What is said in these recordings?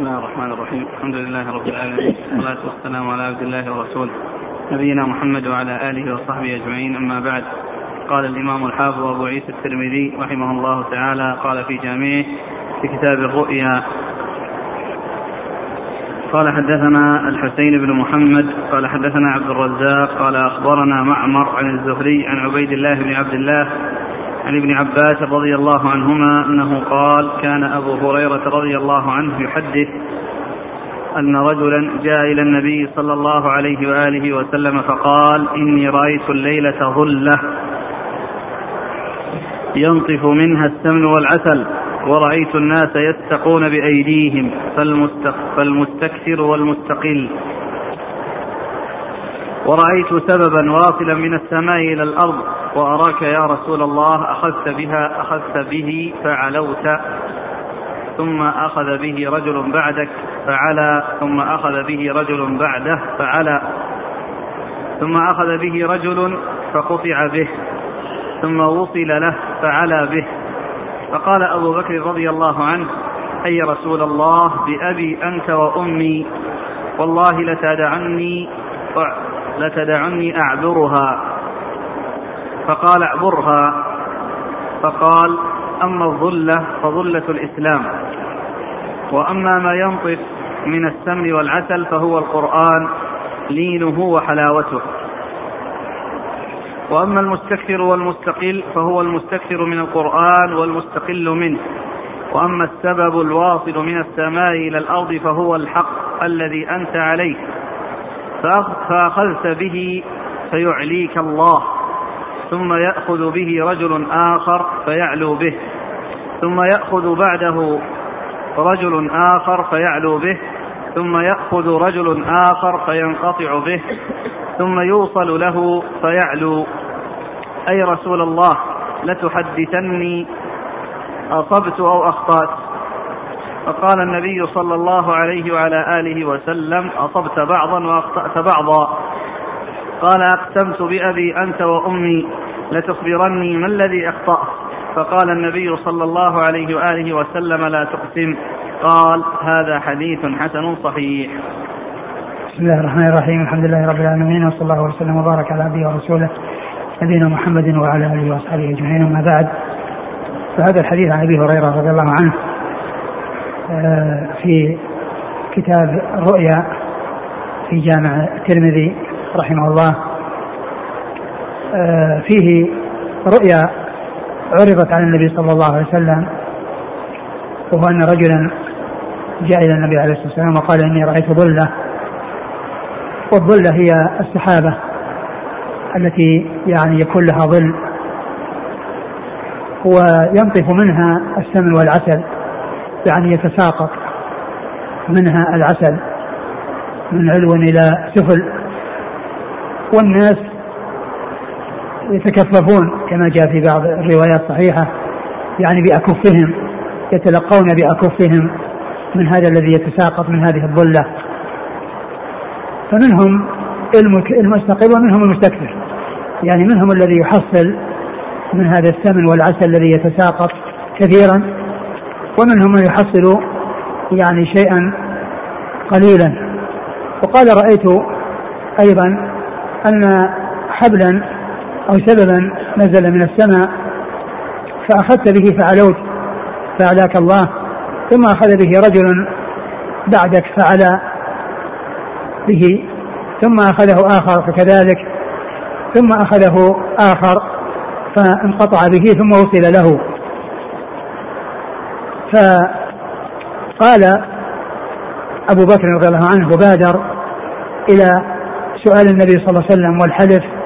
الله الرحمن الرحيم الحمد لله رب العالمين والصلاة والسلام على عبد الله ورسوله نبينا محمد وعلى آله وصحبه أجمعين أما بعد قال الإمام الحافظ أبو عيسى الترمذي رحمه الله تعالى قال في جامعه في كتاب الرؤيا قال حدثنا الحسين بن محمد قال حدثنا عبد الرزاق قال أخبرنا معمر عن الزهري عن عبيد الله بن عبد الله عن ابن عباس رضي الله عنهما أنه قال كان أبو هريرة رضي الله عنه يحدث أن رجلا جاء إلى النبي صلى الله عليه وآله وسلم فقال إني رأيت الليلة ظله ينطف منها السمن والعسل ورأيت الناس يستقون بأيديهم فالمستكثر والمستقل. ورأيت سببا واصلا من السماء إلى الأرض وأراك يا رسول الله أخذت بها أخذت به فعلوت ثم أخذ به رجل بعدك فعلى ثم أخذ به رجل بعده فعلى ثم أخذ به رجل فقطع به ثم وصل له فعلى به. فقال أبو بكر رضي الله عنه أي رسول الله بأبي أنت وأمي والله لتدعني لتدعني أعذرها. فقال اعبرها. فقال أما الظلة فظلة الإسلام وأما ما ينطق من السمن والعسل فهو القرآن لينه وحلاوته. وأما المستكثر والمستقل فهو المستكثر من القرآن والمستقل منه. وأما السبب الواصل من السماء إلى الأرض فهو الحق الذي أنت عليه. فأخذت به فيعليك الله. ثم يأخذ به رجل آخر فيعلو به. ثم يأخذ بعده رجل آخر فيعلو به. ثم يأخذ رجل آخر فينقطع به. ثم يوصل له فيعلو. أي رسول الله لتحدثني أصبت أو أخطأت؟ فقال النبي صلى الله عليه وعلى آله وسلم أصبت بعضا وأخطأت بعضا. قال أقسمت بأبي أنت وأمي. لتخبرني ما الذي أخطأت فقال النبي صلى الله عليه وآله وسلم لا تقسم. قال هذا حديث حسن صحيح. بسم الله الرحمن الرحيم. الحمد لله رب العالمين وصلى الله وسلم وبارك على عبده ورسوله نبينا محمد وعلى آله وأصحابه أجمعين. أما بعد فهذا الحديث عن أبي هريرة رضي الله عنه آه، في كتاب الرؤيا في جامع الترمذي رحمه الله. فيه رؤيا عرضت على النبي صلى الله عليه وسلم وهو أن رجلا جاء إلى النبي عليه الصلاة والسلام وقال إني رأيت ظلة والظلة هي السحابة التي يعني يكون لها ظل وينطف منها السمن والعسل يعني يتساقط منها العسل من علو إلى سفل والناس يتكففون كما جاء في بعض الروايات الصحيحة يعني بأكفهم يتلقون بأكفهم من هذا الذي يتساقط من هذه الظلة. فمنهم المستقل ومنهم المستكثر. يعني منهم الذي يحصل من هذا الثمن والعسل الذي يتساقط كثيرا ومنهم من يحصل يعني شيئا قليلا. وقال رأيت أيضا أن حبلا أو سببا نزل من السماء فأخذت به فعلوت فعلاك الله ثم أخذ به رجل بعدك فعلى به ثم أخذه آخر فكذلك ثم أخذه آخر فانقطع به ثم وصل له. فقال أبو بكر رضي الله عنه وبادر إلى سؤال النبي صلى الله عليه وسلم والحلف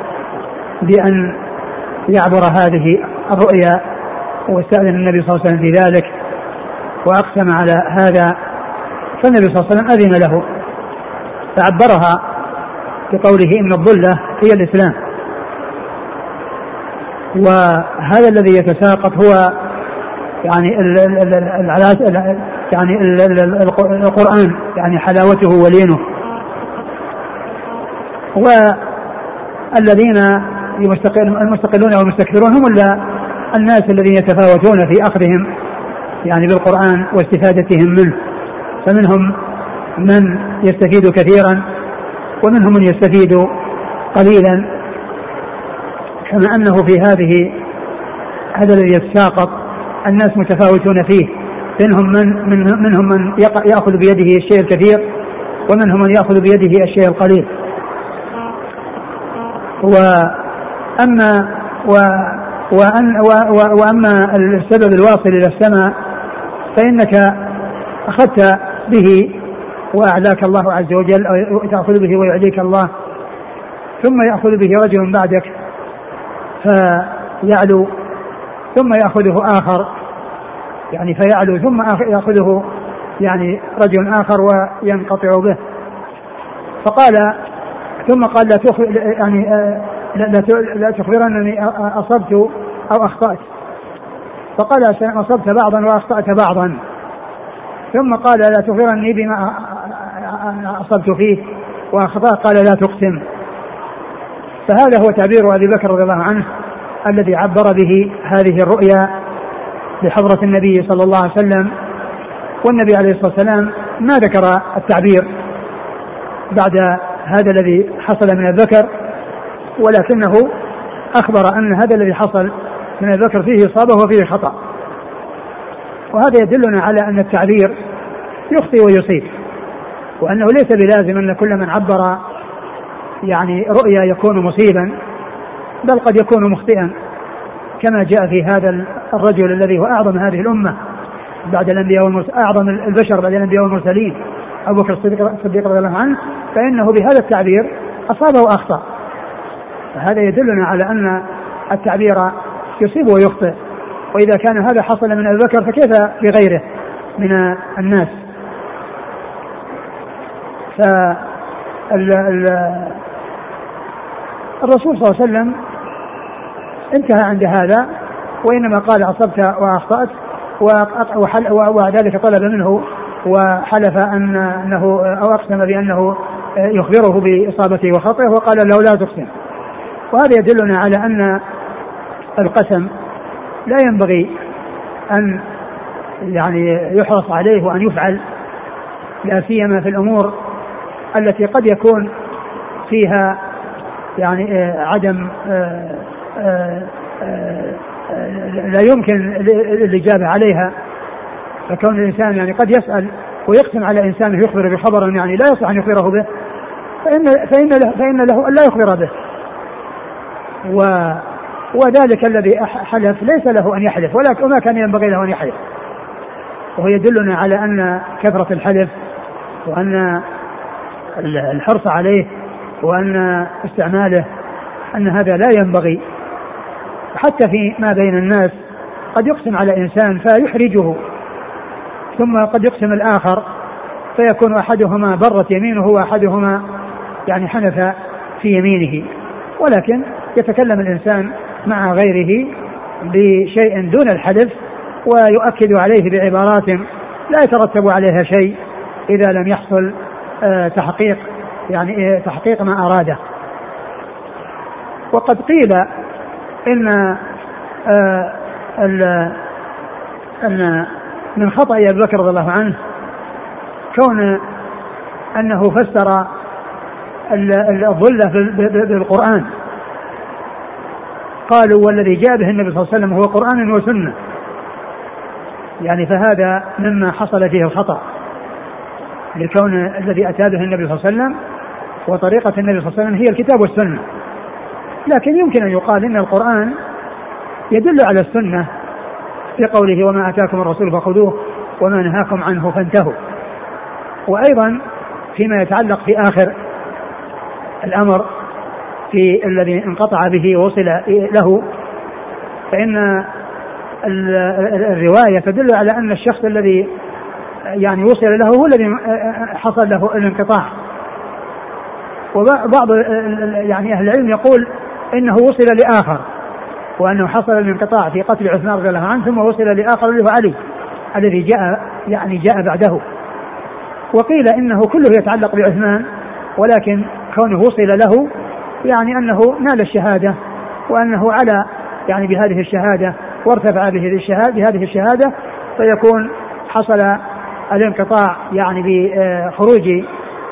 بأن يعبر هذه الرؤيا واستأذن النبي صلى الله عليه وسلم في ذلك وأقسم على هذا فالنبي صلى الله عليه وسلم أذن له فعبرها بقوله إن الظلة هي الإسلام. وهذا الذي يتساقط هو يعني يعني القرآن يعني حلاوته ولينه. والذين المستقلون والمستكثرون هم الناس الذين يتفاوتون في أخذهم يعني بالقرآن واستفادتهم منه. فمنهم من يستفيد كثيرا ومنهم من يستفيد قليلا. كما أنه في هذه هذا الذي يتساقط الناس متفاوتون فيه. منهم من, من منهم من يأخذ بيده الشيء الكثير ومنهم من يأخذ بيده الشيء القليل. واما و وأن و و وأما السبب الواصل إلى السماء فإنك أخذت به واعلاك الله عز وجل أو تأخذ به ويعليك الله. ثم يأخذ به رجل بعدك فيعلو ثم يأخذه آخر يعني فيعلو ثم يأخذه يعني رجل آخر وينقطع به. فقال ثم قال لا تخبر يعني لا, لا تخبرنني أصبت أو أخطأت. فقال أصبت بعضا وأخطأت بعضا. ثم قال لا تخبرني بما أصبت فيه وأخطأت. قال لا تقسم. فهذا هو تعبير أبي بكر رضي الله عنه الذي عبر به هذه الرؤيا بحضرة النبي صلى الله عليه وسلم. والنبي عليه الصلاة والسلام ما ذكر التعبير بعد هذا الذي حصل من الذكر. ولكنه أخبر أن هذا الذي حصل من الذكر فيه إصابة وفيه خطأ. وهذا يدلنا على أن التعبير يخطئ ويصيب وأنه ليس بلازم أن كل من عبر يعني رؤيا يكون مصيبا بل قد يكون مخطئا كما جاء في هذا الرجل الذي هو أعظم هذه الأمة بعد الأنبياء أعظم البشر بعد الأنبياء والمرسلين أبو بكر الصديق رضي الله عنه فإنه بهذا التعبير أصاب وأخطأ فهذا يدلنا على أن التعبير يصيب ويخطئ. وإذا كان هذا حصل من أبي بكر فكيف بغيره من الناس؟ الرسول صلى الله عليه وسلم انتهى عند هذا وإنما قال أصبت وأخطأت وذلك طلب منه وحلف أن أنه أو أقسم بأنه يخبره بإصابته وخطئه وقال له لا تقسم وهذا يدلنا على أن القسم لا ينبغي أن يعني يحرص عليه وأن يفعل لا سيما في الأمور التي قد يكون فيها يعني عدم لا يمكن الإجابة عليها. فكون الإنسان يعني قد يسأل ويقسم على إنسان يخبر بخبر يعني لا يصح أن يخبره به فإن فإن له فإن له أن لا يخبر به. و وذلك الذي حلف ليس له أن يحلف ولا وما كان ينبغي له أن يحلف. وهو يدلنا على أن كثرة الحلف وأن الحرص عليه وأن استعماله أن هذا لا ينبغي. حتى في ما بين الناس قد يقسم على إنسان فيحرجه ثم قد يقسم الآخر فيكون أحدهما برت يمينه وأحدهما يعني حنث في يمينه. ولكن يتكلم الإنسان مع غيره بشيء دون الحلف ويؤكد عليه بعبارات لا يترتب عليها شيء إذا لم يحصل آه، تحقيق يعني آه، تحقيق ما أراده. وقد قيل إن آه، أن من خطأ أبي بكر رضي الله عنه كون أنه فسر الظلة بالقرآن. قالوا والذي جاء به النبي صلى الله عليه وسلم هو قرآن وسنة. يعني فهذا مما حصل فيه الخطأ. لكون الذي أتى به النبي صلى الله عليه وسلم وطريقة النبي صلى الله عليه وسلم هي الكتاب والسنة. لكن يمكن أن يقال إن القرآن يدل على السنة في قوله وما أتاكم الرسول فخذوه وما نهاكم عنه فانتهوا. وأيضا فيما يتعلق في آخر الأمر في الذي انقطع به ووصل له فإن الرواية تدل على أن الشخص الذي يعني وصل له هو الذي حصل له الانقطاع. وبعض يعني أهل العلم يقول إنه وصل لآخر وأنه حصل الانقطاع في قتل عثمان رضي الله عنه ثم وصل لآخر اللي هو علي الذي جاء يعني جاء بعده. وقيل إنه كله يتعلق بعثمان ولكن كونه وصل له يعني أنه نال الشهادة وأنه على يعني بهذه الشهادة وارتفع به الشهادة بهذه الشهادة فيكون حصل الانقطاع يعني بخروج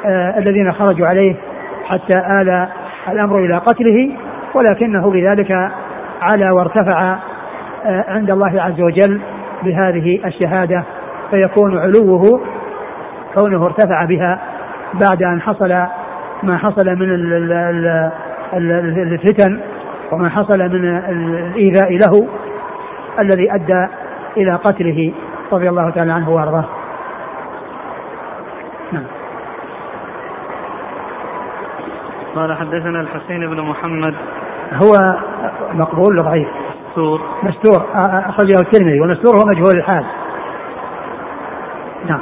آه، الذين خرجوا عليه حتى آل الأمر إلى قتله ولكنه بذلك على وارتفع آه، عند الله عز وجل بهذه الشهادة فيكون علوه كونه ارتفع بها بعد أن حصل ما حصل من الفتن وما حصل من الإيذاء له الذي أدى إلى قتله رضي الله تعالى عنه وأرضاه. نعم. قال حدثنا الحسين بن محمد. هو مقبول ضعيف مستور. مستور. أخرجه الترمذي والمستور هو مجهول الحال. نعم.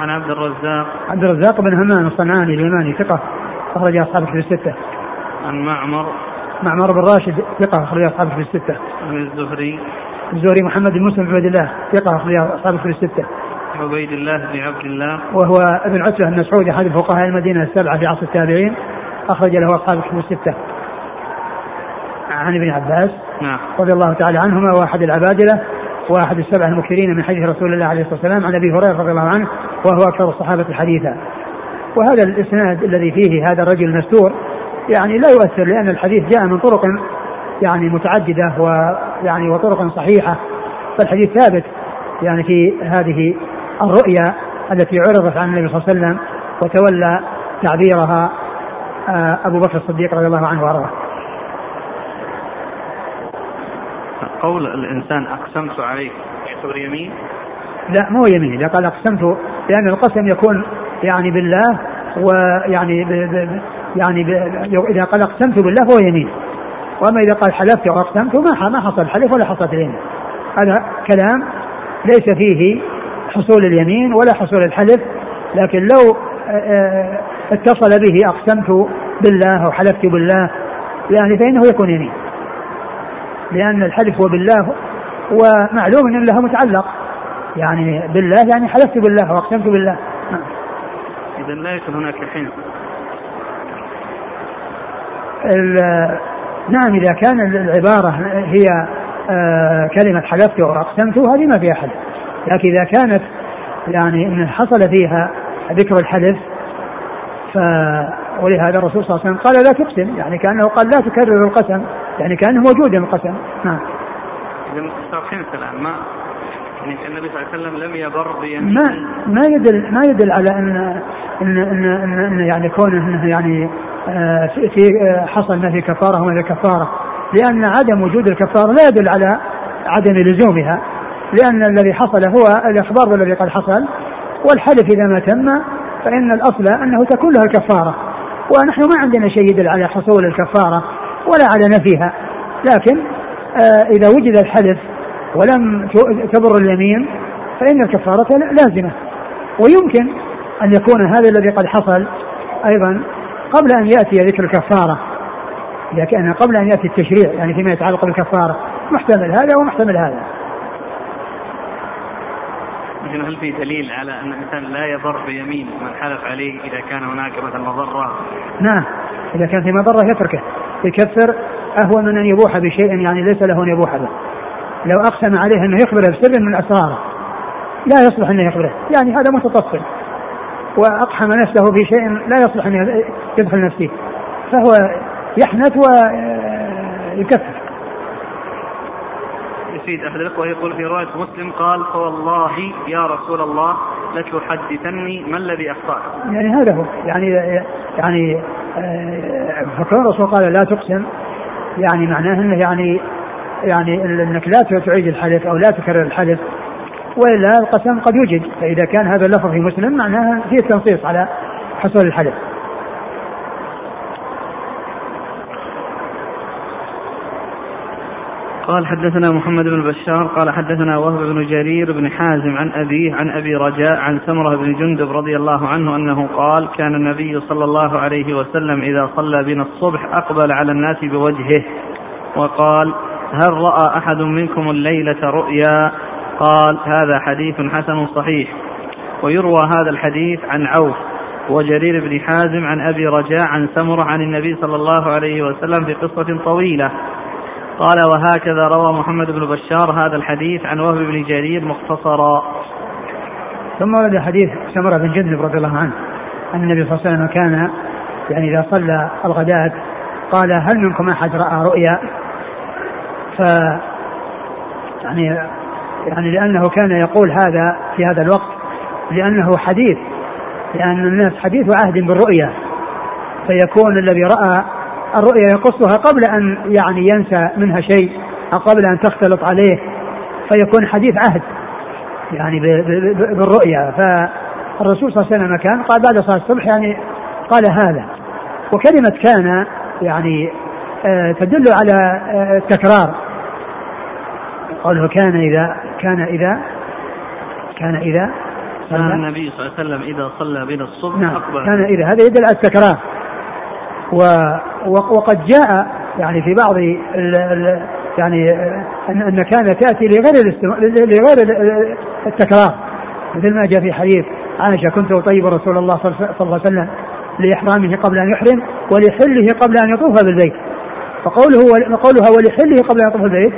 عن عبد الرزاق. عبد الرزاق بن همام الصنعاني اليماني ثقة أخرج أصحاب في الستة. عن معمر. معمر بن راشد ثقة أخرج أصحاب في الستة. عن الزهري. الزهري محمد بن مسلم بن عبد الله ثقة أخرج أصحاب في الستة. عبيد الله بن عبد الله. وهو ابن عتبة المسعودي أحد فقهاء المدينة السبعة في عصر التابعين أخرج له أصحاب الكتب الستة. عن ابن عباس نعم. رضي الله تعالى عنهما واحد العبادلة واحد السبع المكثرين من حديث رسول الله عليه الصلاة والسلام عن أبي هريرة رضي الله عنه وهو أكثر الصحابة حديثا. وهذا الإسناد الذي فيه هذا الرجل المستور يعني لا يؤثر لأن الحديث جاء من طرق يعني متعددة ويعني وطرق صحيحة فالحديث ثابت يعني في هذه الرؤيا التي عرضت عن النبي صلى الله عليه وسلم وتولى تعبيرها آه، أبو بكر الصديق رضي الله عنه وأرضاه قول الإنسان أقسمت عليك يعتبر يمين؟ لا مو يمين إذا قال أقسمت لأن القسم يكون يعني بالله ويعني يعني ب إذا قال أقسمت بالله فهو يمين. وأما إذا قال حلفت أو أقسمت ما ما حصل حلف ولا حصلت اليمين هذا كلام ليس فيه حصول اليمين ولا حصول الحلف لكن لو آه، آه، اتصل به أقسمت بالله أو حلفت بالله يعني فإنه يكون يمين. لأن الحلف هو بالله ومعلوم ان له متعلق. يعني بالله يعني حلفت بالله وأقسمت بالله. اذا لا يكون هناك حين نعم إذا كان العبارة هي آه، كلمة حلفت أو أقسمت هذه ما فيها حلف. لكن إذا كانت يعني إن حصل فيها ذكر الحلف ف ولهذا الرسول صلى الله عليه وسلم قال لا تقسم يعني كأنه قال لا تكرر القسم يعني كأنه موجود القسم. نعم. إذا مستوحين الان ما يعني النبي صلى الله عليه وسلم لم يبر ما ما يدل ما يدل على ان ان ان, إن, إن يعني كونه إنه يعني في آه، حصل ما في كفارة وما كفارة. لأن عدم وجود الكفارة لا يدل على عدم لزومها. لأن الذي حصل هو الإخبار بالذي قد حصل. والحلف إذا ما تم فإن الأصل أنه تكون لها الكفارة. ونحن ما عندنا شيء يدل على حصول الكفارة ولا على نفيها. لكن آه إذا وجد الحلف ولم تبر اليمين فإن الكفارة لازمة. ويمكن أن يكون هذا الذي قد حصل أيضا قبل أن يأتي ذكر الكفارة. لكن قبل أن يأتي التشريع يعني فيما يتعلق بالكفارة. محتمل هذا ومحتمل هذا. لكن هل في دليل على أن الإنسان لا يضر بيمين من حلف عليه إذا كان هناك مثلا مضرة؟ نعم. إذا كان في مضرة يتركه. يكفر أهون من أن يبوح بشيء يعني ليس له أن يبوح به. لو أقسم عليه أنه يخبره بسر من اسراره لا يصلح انه يخبره، يعني هذا متطفل. وأقحم نفسه في شيء لا يصلح أن يدخل نفسه فهو يحنث ويكفر. يزيد أحد الإخوة يقول في رواية مسلم قال فوالله يا رسول الله لتحدثني ما الذي أخطأت؟ يعني هذا هو. يعني يعني فكون الرسول قال لا تقسم. يعني معناه إنه يعني يعني إنك لا تعيد الحلف أو لا تكرر الحلف والا القسم قد يوجد فإذا كان هذا اللفظ في مسلم معناه فيه تنصيص على حصول الحلف قال حدثنا محمد بن بشار قال حدثنا وهب بن جرير بن حازم عن أبيه عن أبي رجاء عن سمرة بن جندب رضي الله عنه أنه قال كان النبي صلى الله عليه وسلم إذا صلى بنا الصبح أقبل على الناس بوجهه وقال هل رأى أحد منكم الليلة رؤيا قال هذا حديث حسن صحيح ويروى هذا الحديث عن عوف وجرير بن حازم عن أبي رجاء عن سمرة عن النبي صلى الله عليه وسلم في قصة طويلة. قال وهكذا روى محمد بن بشار هذا الحديث عن وهب بن جرير مختصرا. ثم ورد حديث سمرة بن جندب رضي الله عنه أن النبي صلى الله عليه وسلم كان يعني إذا صلى الغداة قال هل منكم أحد رأى رؤيا؟ ف يعني يعني لأنه كان يقول هذا في هذا الوقت لأنه حديث لأن الناس حديث عهد بالرؤيا. فيكون الذي رأى الرؤيا يقصها قبل أن يعني ينسى منها شيء أو قبل أن تختلط عليه. فيكون حديث عهد يعني بالرؤيا. فالرسول صلى الله عليه وسلم كان قال بعد صلاة الصبح يعني قال هذا. وكلمة كان يعني آه، تدل على آه، التكرار قوله كان إذا كان إذا كان إذا كان النبي صلى الله عليه وسلم إذا صلى بنا الصبح نعم. أقبل. كان إذا. هذا يدل على التكرار. و وقد جاء يعني في بعض ال ال يعني ان أن كان تأتي لغير لغير التكرار. مثل ما جاء في حديث عائشة كنت أطيب رسول الله صلى الله عليه وسلم لإحرامه قبل أن يحرم ولحله قبل أن يطوف بالبيت. فقوله قولها ولحله قبل أن يطوف بالبيت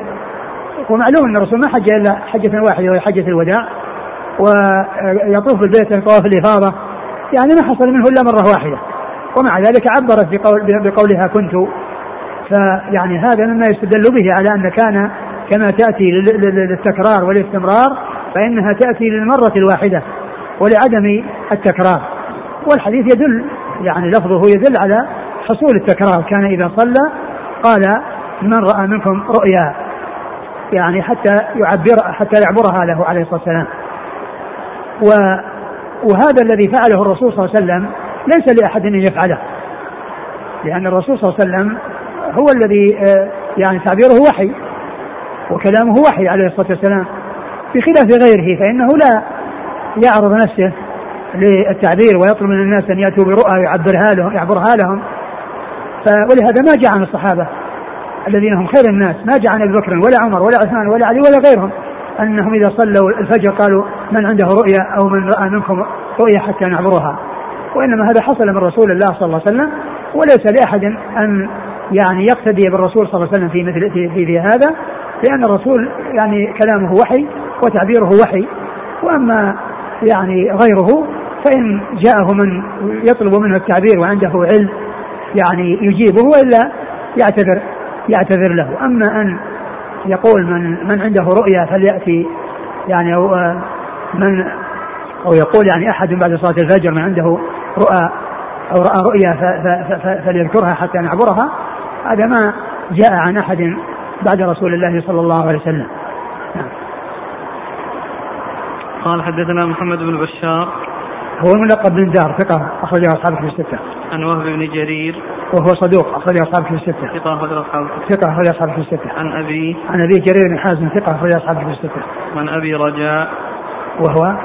ومعلوم أن الرسول ما حج إلا حجه واحدة وهي حجه الوداع ويطوف بالبيت طواف الإفاضة. يعني ما حصل منه إلا مرة واحدة. ومع ذلك عبرت بقول بقولها كنت. فيعني هذا مما يستدل به على أن كان كما تأتي للتكرار والاستمرار فإنها تأتي للمرة الواحدة ولعدم التكرار. والحديث يدل يعني لفظه يدل على حصول التكرار. كان إذا صلى قال من رأى منكم رؤيا. يعني حتى يعبر حتى يعبرها له عليه الصلاة والسلام. وهذا الذي فعله الرسول صلى الله عليه وسلم ليس لأحد أن يفعله. لأن الرسول صلى الله عليه وسلم هو الذي آه، يعني تعبيره وحي وكلامه وحي عليه الصلاة والسلام. بخلاف غيره فإنه لا يعرض نفسه للتعبير ويطلب من الناس أن يأتوا برؤى يعبرها لهم يعبرها لهم. ولهذا ما جاء عن الصحابة. الذين هم خير الناس ما جاء عن أبي بكر ولا عمر ولا عثمان ولا علي ولا غيرهم. أنهم إذا صلوا الفجر قالوا من عنده رؤيا أو من رأى منكم رؤيا حتى نعبرها؟ وإنما هذا حصل من رسول الله صلى الله عليه وسلم وليس لأحد أن يعني يقتدي بالرسول صلى الله عليه وسلم في مثل في, في, في هذا لأن الرسول يعني كلامه وحي وتعبيره وحي. وأما يعني غيره فإن جاءه من يطلب منه التعبير وعنده علم يعني يجيبه وإلا يعتذر. يعتذر له. أما أن يقول من من عنده رؤيا فليأتي يعني أو من أو يقول يعني أحد بعد صلاة الفجر من عنده رؤى أو رأى رؤيا فليذكرها حتى نعبرها هذا ما جاء عن أحد بعد رسول الله صلى الله عليه وسلم. نعم. قال حدثنا محمد بن بشار. هو الملقب بن دار ثقة أخرجه أصحاب في الستة. عن وهب بن جرير. وهو صدوق أخرجه أصحاب في الستة. ثقة أخرجه أصحاب ثقة أخرجه أصحاب في الستة. عن أبي. عن أبي جرير بن حازم ثقة أخرجه أصحاب في الستة. عن أبي رجاء. وهو؟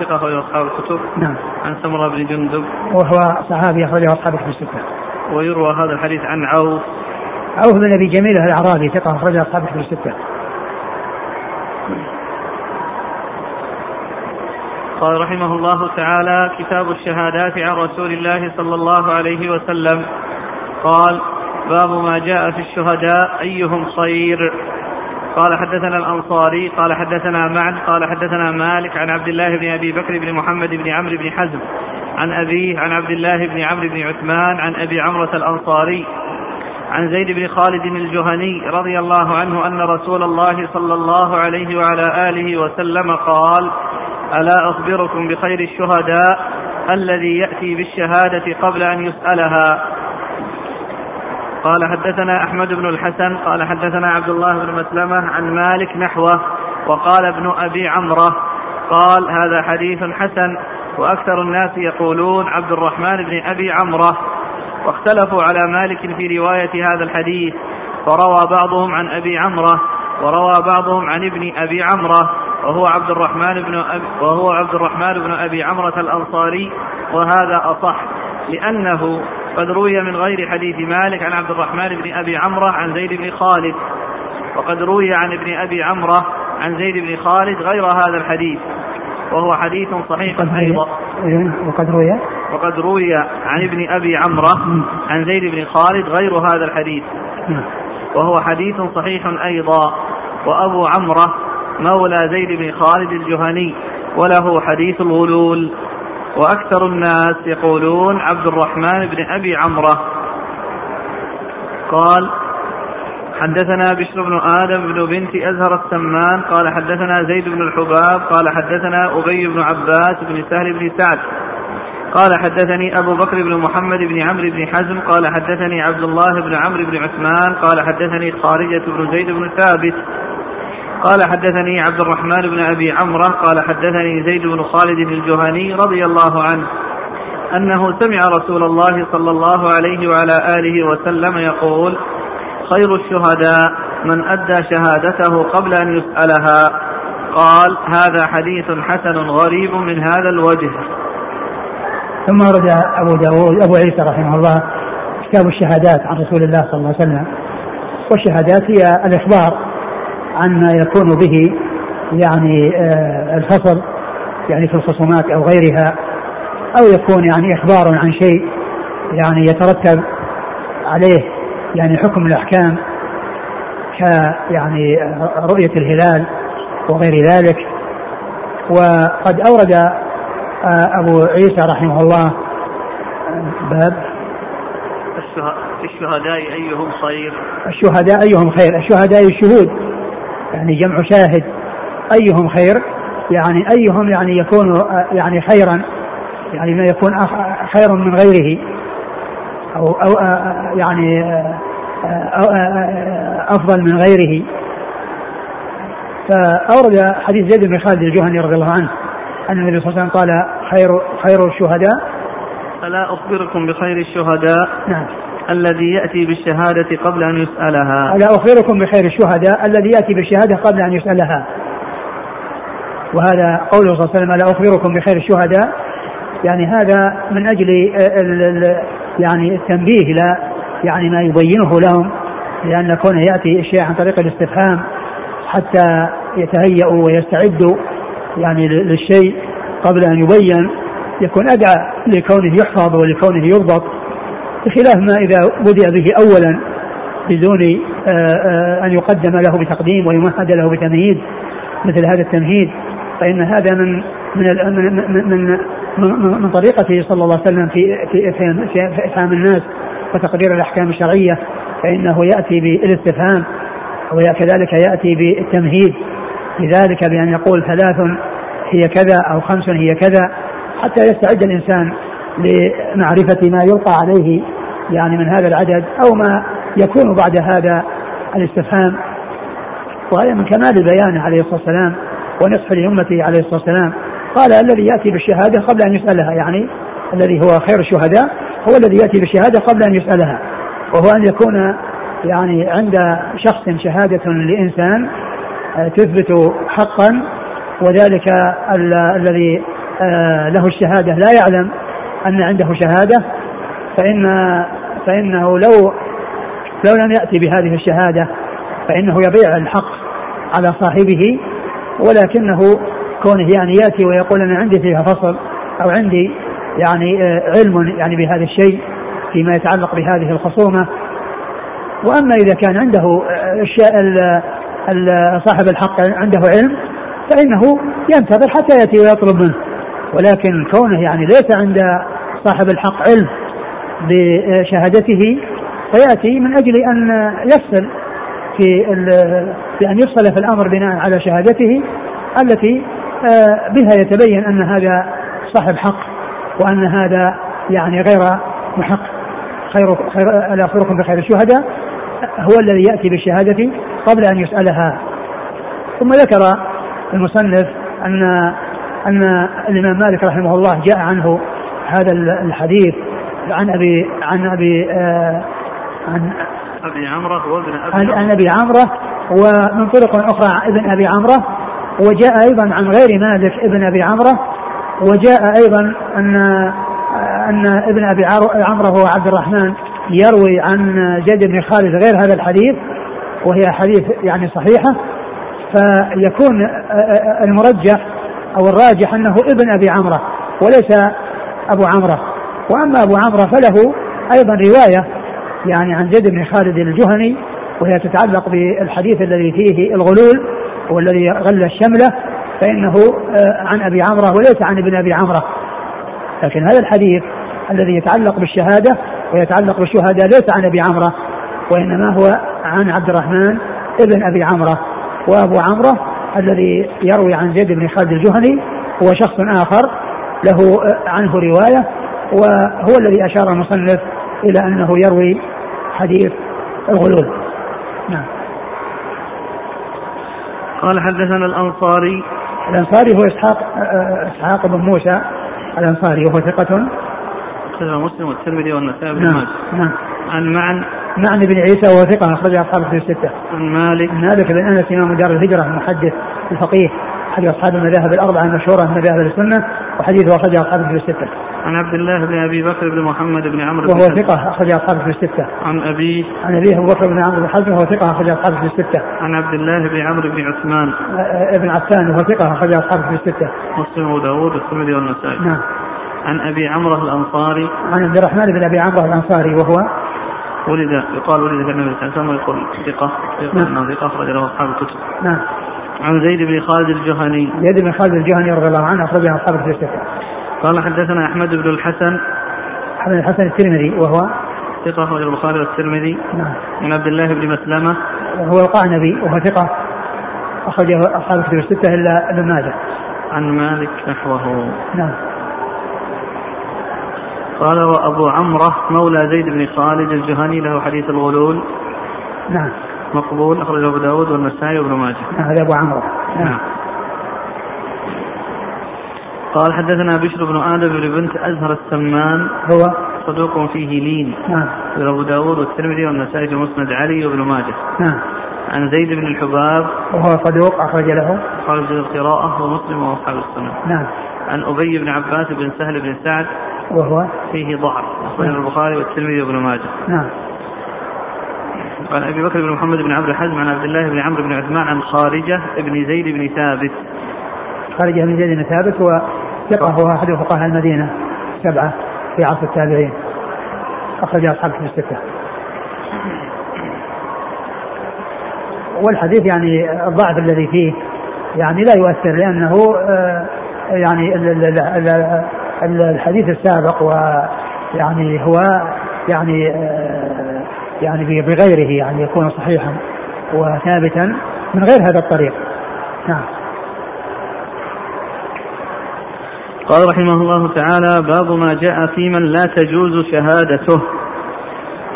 ثقة أخرجه أصحاب الكتب. نعم. عن سمرة بن جندب. وهو صحابي أخرجه أصحاب الكتب الستة. ويروى هذا الحديث عن عوف. عوف بن أبي جميل الأعرابي ثقة أخرجه أصحاب الكتب الستة. قال رحمه الله تعالى كتاب الشهادات عن رسول الله صلى الله عليه وسلم. قال باب ما جاء في الشهداء أيهم خير؟ قال حدثنا الأنصاري قال حدثنا معن قال حدثنا مالك عن عبد الله بن أبي بكر بن محمد بن عمرو بن حزم عن أبيه عن عبد الله بن عمرو بن عثمان عن أبي عمرة الأنصاري عن زيد بن خالد الجهني رضي الله عنه أن رسول الله صلى الله عليه وعلى آله وسلم قال ألا أخبركم بخير الشهداء الذي يأتي بالشهادة قبل أن يسألها؟ قال حدثنا أحمد بن الحسن قال حدثنا عبد الله بن مسلمة عن مالك نحوه وقال ابن أبي عمرة قال هذا حديث حسن وأكثر الناس يقولون عبد الرحمن بن أبي عمرة. واختلفوا على مالك في رواية هذا الحديث فروى بعضهم عن أبي عمرة وروى بعضهم عن ابن أبي عمرة. وهو عبد الرحمن بن أبي وهو عبد الرحمن بن أبي عمرة الأنصاري وهذا أصح لأنه قد روي من غير حديث مالك عن عبد الرحمن بن أبي عمرة عن زيد بن خالد وقد روي عن ابن أبي عمرة عن زيد بن خالد غير هذا الحديث وهو حديث صحيح أيضا. وقد روي. وقد روي عن ابن أبي عمرة عن زيد بن خالد غير هذا الحديث. وهو حديث صحيح أيضا. وأبو عمرة مولى زيد بن خالد الجهني وله حديث الغلول. وأكثر الناس يقولون عبد الرحمن بن أبي عمرة. قال حدثنا بشر بن آدم بن بنت أزهر السمان قال حدثنا زيد بن الحباب قال حدثنا أبي بن عباس بن سهل بن سعد. قال حدثني أبو بكر بن محمد بن عمرو بن حزم قال حدثني عبد الله بن عمرو بن عثمان قال حدثني خارجة بن زيد بن ثابت. قال حدثني عبد الرحمن بن أبي عمرة قال حدثني زيد بن خالد الجهني رضي الله عنه أنه سمع رسول الله صلى الله عليه وعلى آله وسلم يقول خير الشهداء من أدى شهادته قبل أن يسألها. قال هذا حديث حسن غريب من هذا الوجه. ثم ورد أبو داود أبو عيسى رحمه الله كتاب الشهادات عن رسول الله صلى الله عليه وسلم. والشهادات هي الإخبار. عن ما يكون به يعني آه، الفصل يعني في الخصومات أو غيرها أو يكون يعني إخبار عن شيء يعني يترتب عليه يعني حكم الأحكام ك يعني رؤية الهلال وغير ذلك. وقد أورد آه، أبو عيسى رحمه الله باب الشهداء أيهم خير؟ الشهداء أيهم خير؟ الشهداء الشهود. يعني جمع شاهد. أيهم خير؟ يعني أيهم يعني يكون يعني خيرا يعني ما يكون خيرا من غيره. أو, أو يعني أفضل من غيره. فأورد حديث زيد بن خالد الجهني رضي الله عنه أن النبي صلى الله عليه وسلم قال خير خير الشهداء. ألا أخبركم بخير الشهداء؟ نعم. الذي يأتي بالشهادة قبل أن يسألها. ألا أخبركم بخير الشهداء الذي يأتي بالشهادة قبل أن يسألها. وهذا قوله صلى الله عليه وسلم ألا أخبركم بخير الشهداء. يعني هذا من أجل يعني التنبيه إلى يعني ما يبينه لهم لأن كونه يأتي الشيء عن طريق الاستفهام حتى يتهيأوا ويستعدوا يعني للشيء قبل أن يبين يكون أدعى لكونه يحفظ ولكونه يضبط. بخلاف ما إذا بدأ به أولا بدون آه، آه، أن يقدم له بتقديم ويمهد له بتمهيد مثل هذا التمهيد فإن هذا من من من من, من, من طريقته صلى الله عليه وسلم في في في, في إفهام الناس وتقدير الأحكام الشرعية فإنه يأتي بالاستفهام وكذلك يأتي بالتمهيد. لذلك بأن يقول ثلاث هي كذا أو خمس هي كذا حتى يستعد الإنسان لمعرفة ما يلقى عليه يعني من هذا العدد أو ما يكون بعد هذا الاستفهام وهذا من كمال البيان عليه الصلاة والسلام ونصح لأمته عليه الصلاة والسلام. قال الذي يأتي بالشهادة قبل أن يسألها يعني الذي هو خير الشهداء هو الذي يأتي بالشهادة قبل أن يسألها وهو أن يكون يعني عند شخص شهادة لإنسان آه، تثبت حقا وذلك الذي آه، له الشهادة. لا يعلم أن عنده شهادة فإن فإنه لو لو لم يأتي بهذه الشهادة فإنه يبيع الحق على صاحبه ولكنه كونه يعني يأتي ويقول أنا عندي فيها فصل أو عندي يعني آه، علم يعني بهذا الشيء فيما يتعلق بهذه الخصومة. وأما إذا كان عنده صاحب الحق عنده علم فإنه ينتظر حتى يأتي ويطلب منه. ولكن كونه يعني ليس عند صاحب الحق علم بشهادته فيأتي من أجل أن يفصل في بأن يفصل في الأمر بناء على شهادته التي آه، بها يتبين أن هذا صاحب حق وأن هذا يعني غير محق. خير خير ألا أخبركم بخير الشهداء هو الذي يأتي بالشهادة قبل أن يسألها. ثم ذكر المصنف أن أن الإمام مالك رحمه الله جاء عنه هذا الحديث عن أبي عن أبي آه عن أبي عمرة وابن أبي عن, عن أبي عمرة ومن طرق أخرى ابن أبي عمرة وجاء أيضا عن غير مالك ابن أبي عمرة وجاء أيضا أن أن ابن أبي عمرة هو عبد الرحمن يروي عن زيد بن خالد غير هذا الحديث وهي حديث يعني صحيحة فيكون المرجح أو الراجح أنه ابن أبي عمرة وليس أبو عمرة. وأما أبو عمرة فله أيضا رواية يعني عن زيد بن خالد الجهني وهي تتعلق بالحديث الذي فيه الغلول والذي غل الشملة فإنه آه، عن أبي عمرة وليس عن ابن أبي عمرة لكن هذا الحديث الذي يتعلق بالشهادة ويتعلق بالشهداء ليس عن أبي عمرة وإنما هو عن عبد الرحمن ابن أبي عمرة وأبو عمرة الذي يروي عن زيد بن خالد الجهني هو شخص آخر له آه، عنه رواية وهو الذي أشار المصنف إلى أنه يروي حديث الغلول. نعم. قال حدثنا الأنصاري. الأنصاري هو إسحاق إسحاق بن موسى الأنصاري وهو ثقة. أخرجه مسلم والترمذي والنسائي بن نعم نعم. عن معن. معن بن عيسى وهو ثقة أخرج أصحاب في الستة. عن مالك. مالك بن أنس إمام دار الهجرة المحدث الفقيه أحد أصحاب المذاهب الأربعة المشهورة من مذاهب السنة وحديثه أخرجه أصحاب في الستة. عن عبد الله بن أبي بكر بن محمد بن عمرو وهو ثقة أخرج أصحابه في الستة. عن أبيه عن أبيه أبو بكر بن عمرو بن حزم وهو ثقة أخرج أصحابه في الستة. عن عبد الله بن عمرو بن عثمان ابن عفان وهو ثقة أخرج أصحابه في الستة. مسلم وأبو داوود والترمذي والنسائي. نعم. عن أبي عمرو الأنصاري. عن عبد الرحمن بن أبي عمرو الأنصاري وهو ولد يقال ولد في النبي صلى الله عليه وسلم ويقول ثقة يقول نعم. أنه ثقة أخرج له أصحاب الكتب. نعم. عن زيد بن خالد الجهني. زيد بن خالد الجهني رضي الله عنه أخرجه أصحابه في الستة. قال حدثنا أحمد بن الحسن. أحمد بن الحسن الترمذي وهو؟ ثقة أخرج البخاري والترمذي. نعم. عن عبد الله بن مسلمة. وهو القعنبي وهو ثقة أخرجه أصحاب الكتب الستة إلا ابن ماجه. عن مالك نحوه. نعم. قال وأبو عمرة مولى زيد بن خالد الجهني له حديث الغلول. نعم. مقبول أخرجه أبو داود والنسائي وابن ماجه. نعم هذا أبو عمرة. نعم, نعم. قال حدثنا بشر بن آدم بن بنت أزهر السمان. هو صدوق فيه لين. نعم. أبو داود والترمذي والنسائي مسند علي وابن ماجه. نعم. عن زيد بن الحباب. وهو صدوق أخرج له. خارج القراءة ومسلم وأصحاب السنة. نعم. عن أبي بن عباس بن سهل بن سعد. وهو فيه ضعف. أخرجه نعم. البخاري والترمذي وابن ماجه. نعم. عن أبي بكر بن محمد بن عبد الحزم عن عبد الله بن عمرو بن عثمان عن خارجة بن زيد بن ثابت. خارجة بن زيد بن ثابت هو ثقة هو أحد فقهاء المدينة سبعة في عصر التابعين. أخرج أصحاب في الستة. والحديث يعني الضعف الذي فيه يعني لا يؤثر لأنه آه، يعني الحديث السابق ويعني هو يعني آه، يعني بغيره يعني يكون صحيحا وثابتا من غير هذا الطريق. نعم. قال رحمه الله تعالى باب ما جاء في من لا تجوز شهادته.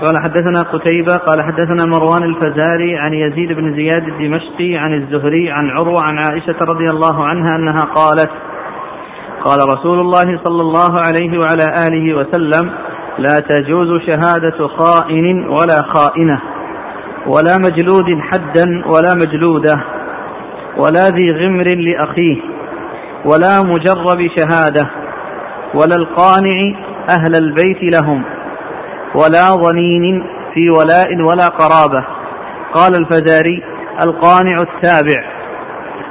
قال حدثنا قتيبة قال حدثنا مروان الفزاري عن يزيد بن زياد الدمشقي عن الزهري عن عروة عن عائشة رضي الله عنها أنها قالت قال رسول الله صلى الله عليه وعلى آله وسلم لا تجوز شهادة خائن ولا خائنة ولا مجلود حدا ولا مجلودة ولا ذي غمر لأخيه. ولا مجرب شهادة ولا القانع أهل البيت لهم ولا ظنين في ولاء ولا قرابة. قال الفزاري القانع التابع.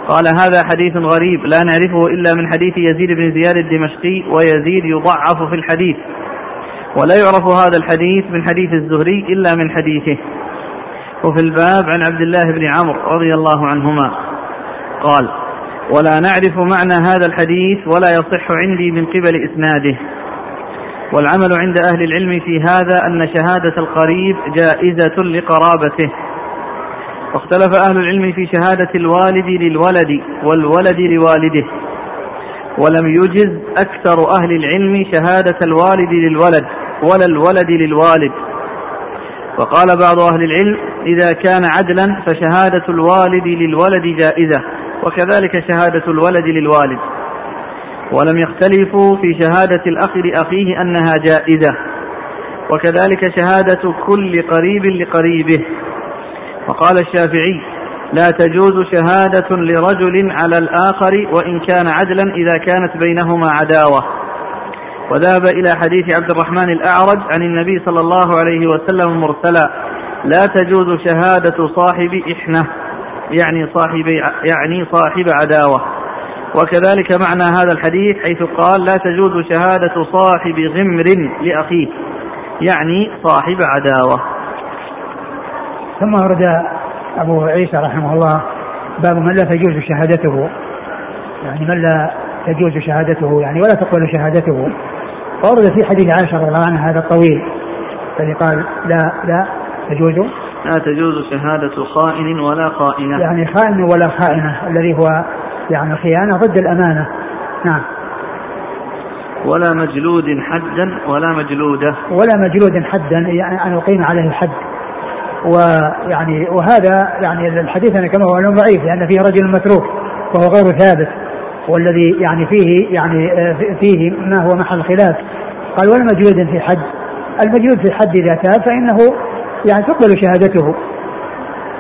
قال هذا حديث غريب لا نعرفه إلا من حديث يزيد بن زياد الدمشقي ويزيد يضعف في الحديث. ولا يعرف هذا الحديث من حديث الزهري إلا من حديثه. وفي الباب عن عبد الله بن عمرو رضي الله عنهما قال ولا نعرف معنى هذا الحديث ولا يصح عندي من قبل إسناده. والعمل عند أهل العلم في هذا أن شهادة القريب جائزة لقرابته. واختلف أهل العلم في شهادة الوالد للولد والولد لوالده. ولم يجز أكثر أهل العلم شهادة الوالد للولد ولا الولد للوالد. وقال بعض أهل العلم إذا كان عدلا فشهادة الوالد للولد جائزة. وكذلك شهادة الولد للوالد. ولم يختلفوا في شهادة الأخ لأخيه أنها جائزة. وكذلك شهادة كل قريب لقريبه. وقال الشافعي لا تجوز شهادة لرجل على الآخر وإن كان عدلا إذا كانت بينهما عداوة. وذهب إلى حديث عبد الرحمن الأعرج عن النبي صلى الله عليه وسلم مرسلا لا تجوز شهادة صاحب إحنة. يعني صاحب يعني صاحب عداوة. وكذلك معنى هذا الحديث حيث قال لا تجوز شهادة صاحب غمر لأخيه يعني صاحب عداوة. ثم ورد أبو عيسى رحمه الله باب من لا تجوز شهادته. يعني من لا تجوز شهادته يعني ولا تقبل شهادته. ورد في حديث عائشة رضي الله عنها هذا الطويل الذي قال لا لا تجوز لا تجوز شهادة خائن ولا خائنة. يعني خائن ولا خائنة الذي هو يعني الخيانة ضد الأمانة. نعم. ولا مجلود حدا ولا مجلودة. ولا مجلود حدا يعني أن يقيم عليه الحد. ويعني وهذا يعني الحديث أنا كما هو ضعيف لأن فيه رجل متروك وهو غير ثابت والذي يعني فيه يعني فيه ما هو محل خلاف. قال ولا مجلود في حد. المجلود في حد إذا تاب فإنه يعني تقبل شهادته.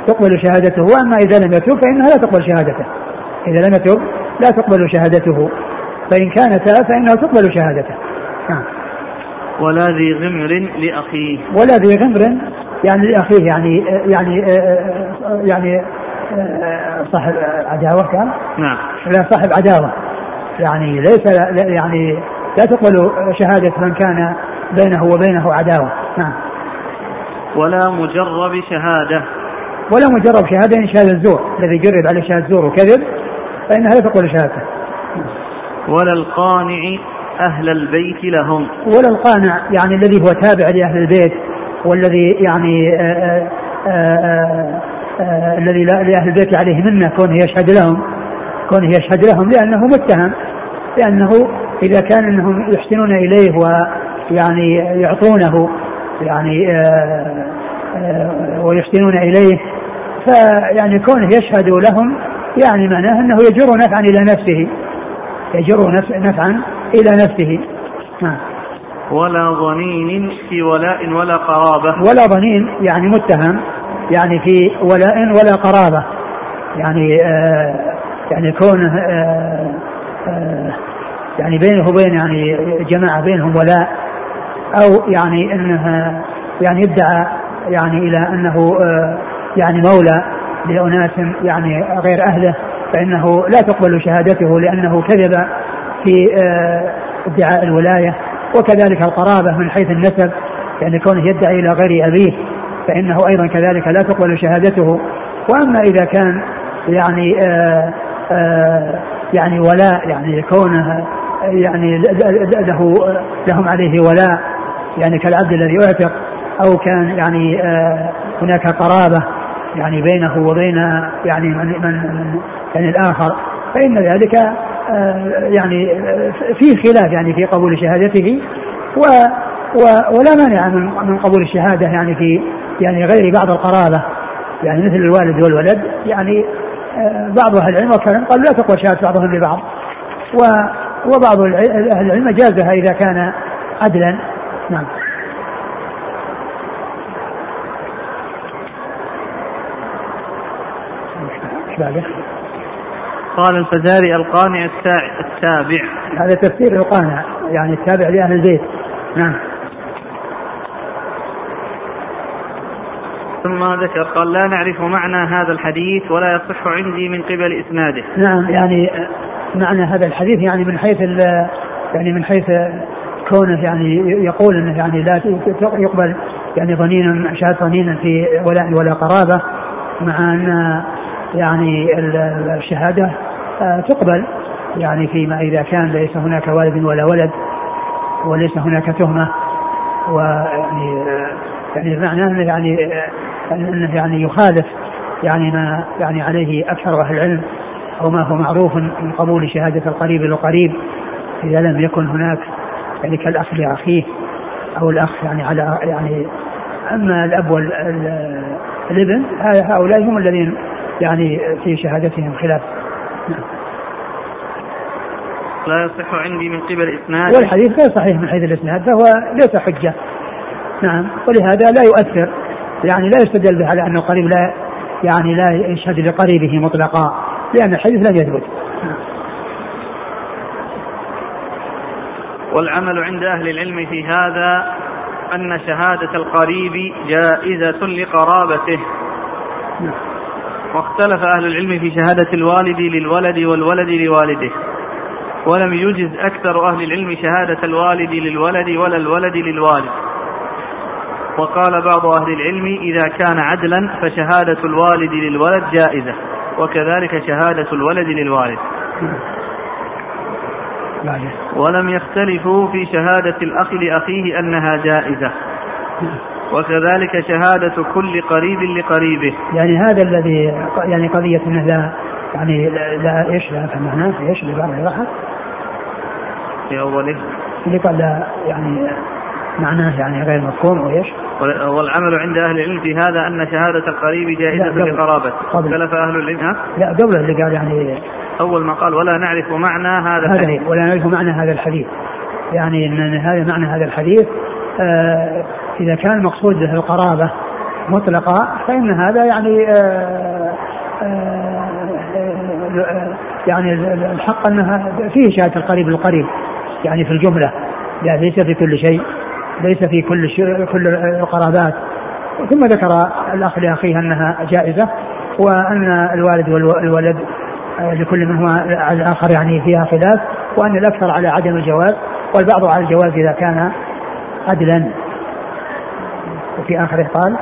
تقبل شهادته. وأما إذا لم يتوب فإنها لا تقبل شهادته. إذا لم يتوب لا تقبل شهادته. فإن كان تاب فإنه تقبل شهادته. نعم. ولا ذي غمر لأخيه. ولا ذي غمر يعني لأخيه يعني يعني يعني صاحب عداوة كان؟ نعم. لا صاحب عداوة. يعني ليس يعني لا تقبل شهادة من كان بينه وبينه عداوة. نعم. ولا مجرب شهادة. ولا مجرب شهادة إن شهادة الزور. الذي جرب عليه شهادة زور وكذب فإنها لا تقبل شهادته. ولا القانع أهل البيت لهم. ولا القانع يعني الذي هو تابع لأهل البيت والذي يعني آآ آآ آآ الذي لأهل البيت عليه منة كونه يشهد لهم. كونه يشهد لهم لأنه متهم. لأنه إذا كان أنهم يحسنون إليه ويعني يعطونه يعني ويحسنون إليه. فيعني كونه يشهد لهم يعني معناه أنه يجر نفعا إلى نفسه. يجر نفعا إلى نفسه. نعم. ولا ضنين في ولاء ولا قرابة. ولا ضنين يعني متهم. يعني في ولاء ولا قرابة. يعني آه يعني كونه آه آه يعني بينه وبين يعني جماعة بينهم ولاء. أو يعني أنه يعني يدعى يعني إلى أنه آه يعني مولى لأناس يعني غير أهله فإنه لا تقبل شهادته لأنه كذب في آه ادعاء الولاية وكذلك القرابة من حيث النسب يعني كونه يدعي إلى غير أبيه فإنه أيضا كذلك لا تقبل شهادته وأما إذا كان يعني يعني ولاء يعني كونه يعني له لهم عليه ولاء يعني كالعبد الذي اعتق أو كان يعني هناك قرابة يعني بينه وبين يعني من, من يعني الآخر فإن ذلك يعني فيه خلاف يعني في قبول شهادته و ولا مانع من من قبول الشهادة يعني في يعني غير بعض القرابة يعني مثل الوالد والولد يعني بعض أهل العلم والكلام قالوا لا تقبل شهادة بعضهم لبعض و وبعض أهل العلم جازها إذا كان عدلا نعم. قال الفزاري القانع التابع هذا تفسير القانع يعني التابع لأهل البيت. نعم. ثم ذكر قال لا نعرف معنى هذا الحديث ولا يصح عندي من قبل إسناده. نعم يعني معنى هذا الحديث يعني من حيث يعني من حيث كونه يعني يقول إنه يعني لا يقبل يعني ضنين شهاده ضنين في ولاء ولا قرابة مع أن يعني الشهادة تقبل يعني فيما إذا كان ليس هناك والد ولا ولد وليس هناك تهمة. ويعني يعني معناه أنه يعني أنه يعني يخالف يعني ما يعني عليه أكثر أهل العلم أو ما هو معروف من قبول شهادة القريب للقريب إذا لم يكن هناك يعني كالأخ لأخيه أو الأخ يعني على يعني أما الأب والابن هؤلاء هم الذين يعني في شهادتهم خلاف. نعم. لا يصح عندي من قبل إسناد. والحديث غير صحيح من حيث الإسناد فهو ليس حجة. نعم. ولهذا لا يؤثر يعني لا يستدل به على ان القريب لا يعني لا يشهد لقريبه مطلقا لأن الحديث لم يثبت. والعمل عند أهل العلم في هذا أن شهادة القريب جائزة لقرابته. واختلف أهل العلم في شهادة الوالد للولد والولد لوالده. ولم يجز أكثر أهل العلم شهادة الوالد للولد ولا الولد للوالد. وقال بعض أهل العلم إذا كان عدلا فشهادة الوالد للولد جائزة وكذلك شهادة الولد للوالد. ولم يختلفوا في شهادة الأخ لأخيه أنها جائزة. وكذلك شهادة كل قريب لقريبه. يعني هذا الذي يعني قضية أنه لا يعني لا إيش لا معناه إيش اللي راحت؟ في أوله. اللي قال لا يعني معناه يعني غير مفهوم وايش؟ والعمل عند أهل العلم في هذا أن شهادة القريب جائزة لقرابته. اختلف أهل العلم ها؟ لا قبل اللي قال يعني اول ما قال ولا نعرف معنى هذا الحديث. ولا نعرف معنى هذا الحديث. يعني ان هذا معنى هذا الحديث آه إذا كان المقصود به القرابة مطلقة فإن هذا يعني آه آه يعني الحق أنها فيه شهاده القريب للقريب يعني في الجملة. يعني ليس في كل شيء ليس في كل شيء كل القرابات. ثم ذكر الأخ لأخيه أنها جائزة وأن الوالد والولد لكل منهما على الآخر يعني فيها خلاف وأن الأكثر على عدم الجواز والبعض على الجواز إذا كان عدلا. وفي اخره قال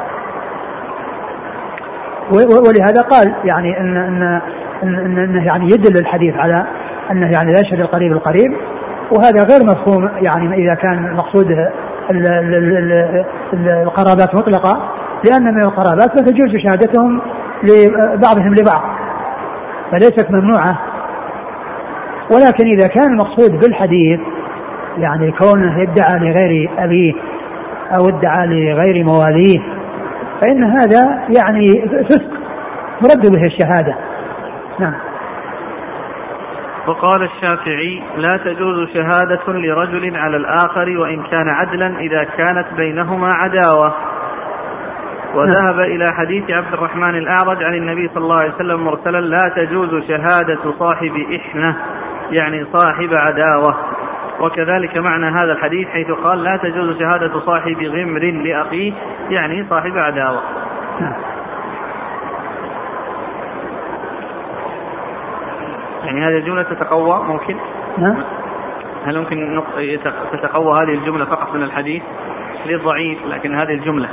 ولهذا قال يعني ان ان ان إنه يعني يدل الحديث على إنه يعني لا يشهد القريب القريب وهذا غير مفهوم يعني إذا كان مقصوده القرابات مطلقة لأن من القرابات لا تجوز شهادتهم لبعضهم لبعض. فليست ممنوعة. ولكن إذا كان المقصود بالحديث يعني كونه ادعى لغير أبيه أو ادعى لغير مواليه فإن هذا يعني فسق ترد به الشهادة. نعم. وقال الشافعي لا تجوز شهادة لرجل على الآخر وإن كان عدلا إذا كانت بينهما عداوة. وذهب. إلى حديث عبد الرحمن الأعرج عن النبي صلى الله عليه وسلم مرسلا لا تجوز شهادة صاحب إحنة يعني صاحب عداوة وكذلك معنى هذا الحديث حيث قال لا تجوز شهادة صاحب غمر لأخيه يعني صاحب عداوة. يعني هذه الجملة تتقوى ممكن؟ نعم هل ممكن تتقوى هذه الجملة فقط من الحديث؟ حديث ضعيف لكن هذه الجملة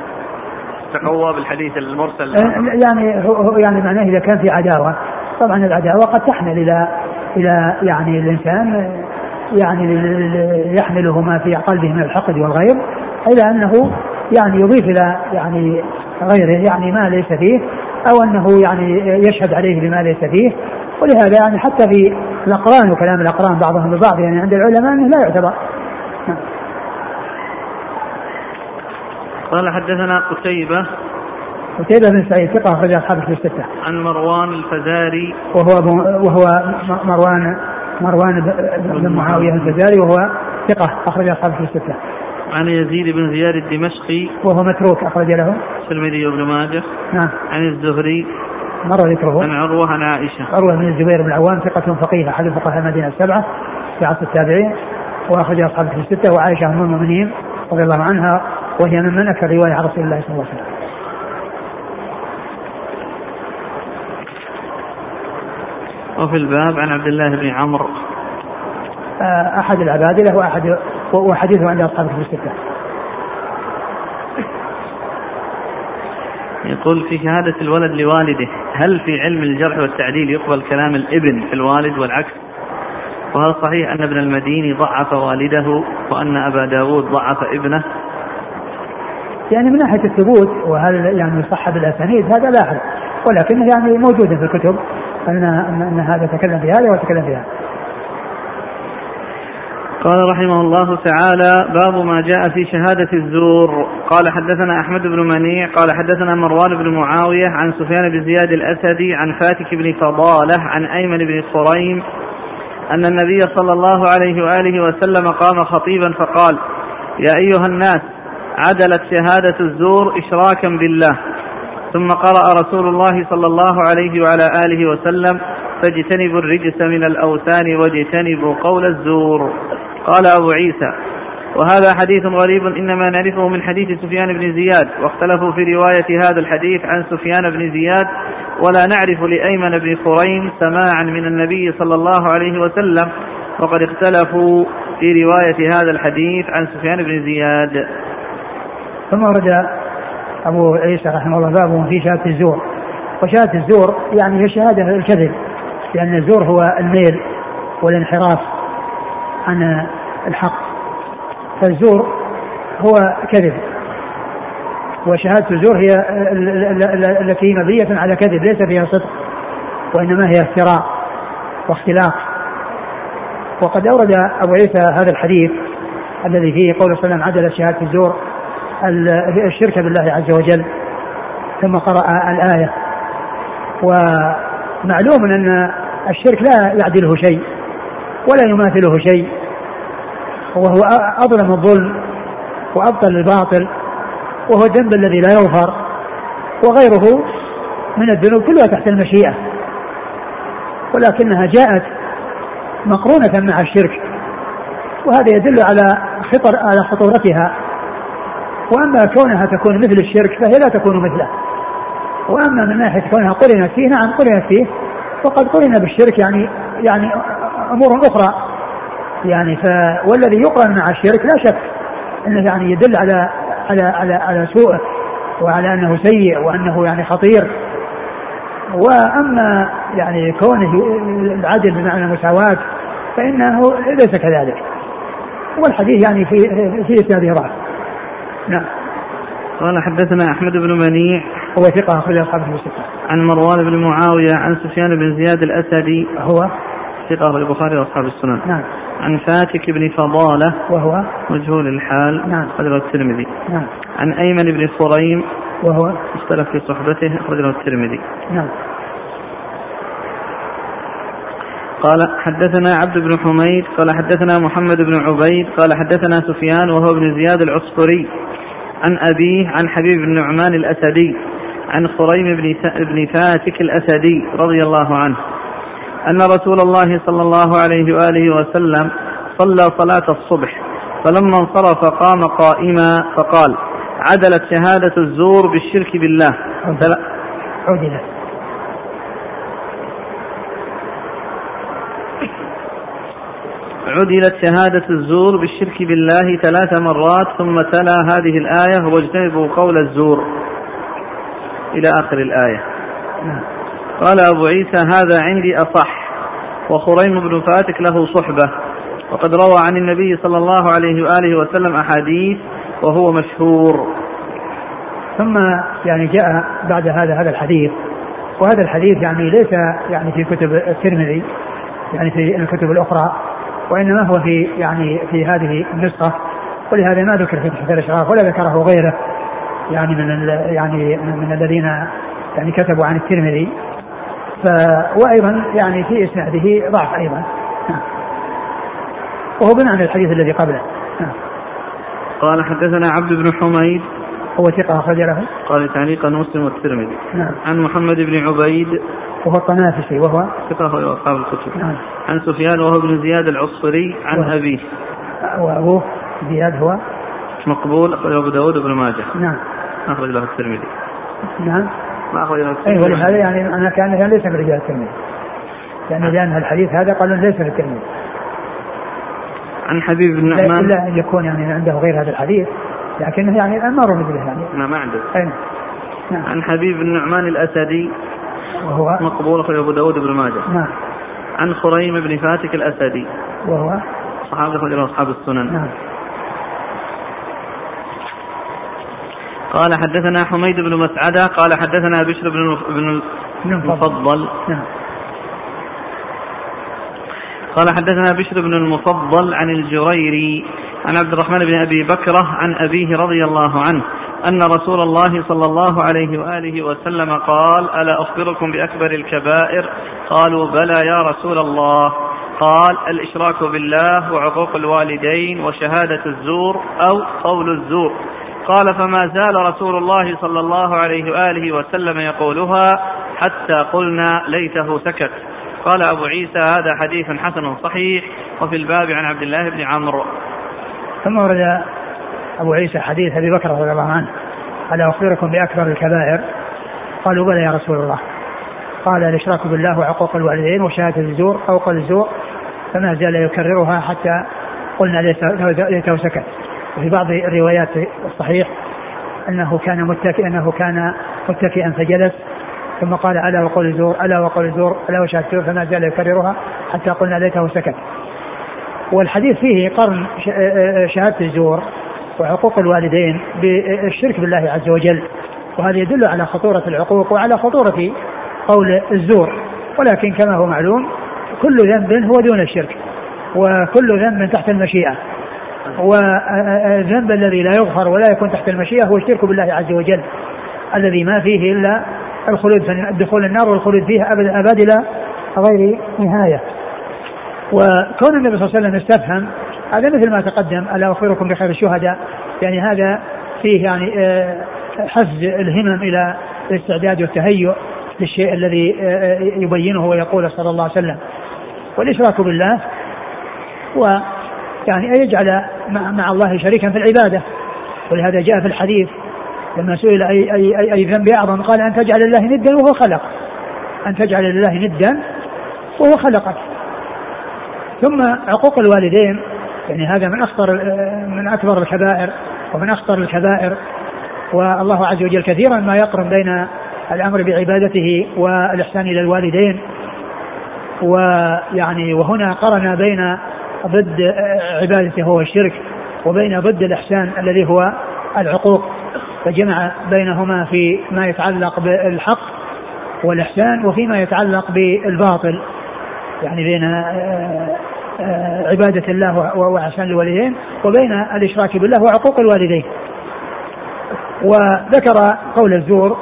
تقوى بالحديث المرسل. أه، يعني هو يعني معناه إذا كان في عداوة. طبعا العداوة قد تحمل إلى إلى يعني الإنسان يعني يحمله ما في قلبه من الحقد والغير إلى أنه يعني يضيف إلى يعني غيره يعني ما ليس فيه أو أنه يعني يشهد عليه بما ليس فيه. ولهذا يعني حتى في الأقران وكلام الأقران بعضهم ببعض يعني عند العلماء أنه لا يعتبر. قال حدثنا قتيبة قتيبة بن سعيد ثقة أخرج أصحاب في الستة. عن مروان الفزاري. وهو وهو مروان مروان بن معاوية الفزاري وهو ثقة أخرج أصحاب في الستة. عن يزيد بن زياد الدمشقي. وهو متروك أخرج له. الترمذي وابن ماجه. نعم. عن الزهري. مر ذكره. عن عروة عن عائشة. عروة بن الزبير بن العوام ثقة فقيه أحد فقهاء المدينة السبعة في عصر التابعين وأخرج أصحاب في الستة وعائشة أم المؤمنين رضي الله عنها وهي ممن أكثر رواية عن رسول الله صلى الله عليه وسلم. وفي الباب عن عبد الله بن عمرو. آه، أحد العبادلة وأحد وحديثه عند أصحاب في الستة. يقول في شهادة الولد لوالده هل في علم الجرح والتعديل يقبل كلام الابن في الوالد والعكس؟ وهل صحيح أن ابن المديني ضعف والده وأن أبا داود ضعف ابنه؟ يعني من ناحية الثبوت وهل يعني يصح بالأسانيد هذا لا أعلم ولكنه يعني موجود في الكتب أن أن هذا تكلم في هذا وتكلم في هذا قال رحمه الله تعالى باب ما جاء في شهادة الزور. قال حدثنا أحمد بن منيع قال حدثنا مروان بن معاوية عن سفيان بن زياد الأسدي عن فاتك بن فضالة عن أيمن بن خريم أن النبي صلى الله عليه وآله وسلم قام خطيبا فقال يا أيها الناس عدلت شهادة الزور إشراكا بالله. ثم قرأ رسول الله صلى الله عليه وعلى آله وسلم فاجتنبوا الرجس من الأوثان واجتنبوا قول الزور. قال أبو عيسى وهذا حديث غريب إنما نعرفه من حديث سفيان بن زياد واختلفوا في رواية هذا الحديث عن سفيان بن زياد ولا نعرف لأيمن بن خريم سماعا من النبي صلى الله عليه وسلم وقد اختلفوا في رواية هذا الحديث عن سفيان بن زياد. ثم ورد أبو عيسى رحمه الله باب في شهادة الزور. وشهادة الزور يعني هي شهادة الكذب لأن الزور هو الميل والانحراف عن الحق. فالزور هو كذب. وشهادة الزور هي التي مبنية على كذب ليس فيها صدق وإنما هي افتراء واختلاق. وقد أورد أبو عيسى هذا الحديث الذي فيه قول صلى الله عليه وسلم عدل شهادة الزور الشرك بالله عز وجل ثم قرأ الآية. ومعلوم أن الشرك لا يعدله شيء ولا يماثله شيء وهو أظلم الظلم وأبطل الباطل وهو الذنب الذي لا يغفر وغيره من الذنوب كلها تحت المشيئة. ولكنها جاءت مقرونة مع الشرك وهذا يدل على خطر على خطورتها. وأما كونها تكون مثل الشرك فهي لا تكون مثله. وأما من ناحية كونها قرنت فيه نعم قرنت فيه. وقد قرن بالشرك يعني يعني أمور أخرى. يعني ف والذي يقرن مع الشرك لا شك إنه يعني يدل على على على على سوءه وعلى أنه سيء وأنه يعني خطير. وأما يعني كونه العدل بمعنى المساواة فإنه ليس كذلك. والحديث يعني في في إسناده ضعف نعم. قال حدثنا أحمد بن منيع. هو ثقة أخرج اصحابه السته عن مروان بن معاوية عن سفيان بن زياد الأسدي. هو؟ ثقة في البخاري وأصحاب السنن. نعم. عن فاتك بن فضالة. وهو؟ مجهول الحال. نعم. أخرجه الترمذي. نعم. عن أيمن بن خريم وهو؟ اختلف في صحبته. أخرجه الترمذي. نعم. قال حدثنا عبد بن حميد. قال حدثنا محمد بن عبيد. قال حدثنا سفيان وهو ابن زياد العصفري عن أبيه عن حبيب بن نعمان الأسدي عن خريم بن بن فاتك الأسدي رضي الله عنه أن رسول الله صلى الله عليه وآله وسلم صلى صلاة الصبح فلما انصرف قام قائما فقال عدلت شهادة الزور بالشرك بالله. عدلت. عدلت شهادة الزور بالشرك بالله ثلاث مرات ثم تلا هذه الآية واجتنبوا قول الزور. إلى آخر الآية. قال أبو عيسى هذا عندي أصح وخريم بن فاتك له صحبة. وقد روى عن النبي صلى الله عليه وآله وسلم أحاديث وهو مشهور. ثم يعني جاء بعد هذا هذا الحديث. وهذا الحديث يعني ليس يعني في كتب الترمذي يعني في الكتب الأخرى. وإنما هو في يعني في هذه النسخة ولهذا ما ذكر في تحت الإشراف ولا ذكره غيره يعني من يعني من الذين يعني كتبوا عن الترمذي. ف وأيضا يعني في إسناده ضعف أيضا. نعم. وهو بمعنى الحديث الذي قبله. نعم. قال حدثنا عبد بن حميد. هو ثقة أخرج له. قال تعليقا مسلم والترمذي. نعم. عن محمد بن عبيد وهو الطنافسي وهو ثقة أصحاب الكتب. نعم. عن سفيان وهو ابن زياد العصفري عن وهو. أبيه. وأبوه زياد هو مقبول أخرجه أبو داود وابن ماجه. نعم. أخرج له الترمذي. نعم. ما أخرج له أي الترمذي ولهذا يعني أنا كان كان ليس من رجال الترمذي. يعني لأن الحديث هذا قالوا ليس في الترمذي. عن حبيب بن لا نعمان إلا أن يكون يعني عنده غير هذا الحديث لكنه يعني ما مثله يعني ما ما عنده. أي نعم. عن حبيب بن نعمان الأسدي. وهو مقبول أخرج أبو داود وابن ماجه. نعم. عن خريم بن فاتك الأسدي. وهو صحابة أخرج له أصحاب السنن. نعم. قال حدثنا حميد بن مسعدة قال حدثنا بشر بن بن بن المفضل نعم. قال حدثنا بشر بن المفضل عن الجريري عن عبد الرحمن بن أبي بكرة عن أبيه رضي الله عنه. أن رسول الله صلى الله عليه وآله وسلم قال: ألا أخبركم بأكبر الكبائر؟ قالوا بلى يا رسول الله. قال: الإشراك بالله وعقوق الوالدين وشهادة الزور أو قول الزور. قال فما زال رسول الله صلى الله عليه وآله وسلم يقولها حتى قلنا ليته سكت. قال أبو عيسى هذا حديث حسن صحيح وفي الباب عن عبد الله بن عمرو ثم ورد أبو عيسى حديث أبي بكر رضي الله عنه. ألا أخبركم بأكبر الكبائر. قالوا بلى يا رسول الله. قال الإشراك بالله وعقوق الوالدين وشهادة الزور أو قول الزور فما زال يكررها حتى قلنا ليته سكت. وفي بعض الروايات الصحيح أنه كان متكئ أنه كان متكئا فجلس. ثم قال ألا وقول الزور ألا وقول الزور ألا وشهادة الزور فما زال يكررها حتى قلنا ليته سكت. والحديث فيه قرن شهادة الزور. وعقوق الوالدين بالشرك بالله عز وجل. وهذا يدل على خطورة العقوق وعلى خطورة قول الزور. ولكن كما هو معلوم كل ذنب هو دون الشرك وكل ذنب تحت المشيئة. والذنب الذي لا يغفر ولا يكون تحت المشيئة هو الشرك بالله عز وجل الذي ما فيه إلا الخلود دخول النار والخلود فيها أبد أبد إلى غير نهاية. وكون النبي صلى الله عليه وسلم استفهم هذا مثل ما تقدم ألا أخبركم بخير الشهداء؟ يعني هذا فيه يعني آه، حفز الهمم إلى الاستعداد والتهيؤ للشيء الذي آه، يبينه ويقوله صلى الله عليه وسلم. والإشراك بالله ويعني أن يجعل مع الله شريكا في العبادة. ولهذا جاء في الحديث لما سئل أي, أي, أي, أي ذنب أعظم قال أن تجعل لله ندا وهو خلق. أن تجعل لله ندا وهو خلقك. ثم عقوق الوالدين يعني هذا من أخطر من أكبر الكبائر ومن أخطر الكبائر والله عز وجل كثيرا ما يقرن بين الأمر بعبادته والإحسان إلى الوالدين. ويعني وهنا قرن بين ضد عبادته هو الشرك وبين ضد الإحسان الذي هو العقوق. فجمع بينهما في ما يتعلق بالحق والإحسان وفيما يتعلق بالباطل. يعني بين آه، عبادة الله وإحسان الوالدين وبين الإشراك بالله وعقوق الوالدين. وذكر قول الزور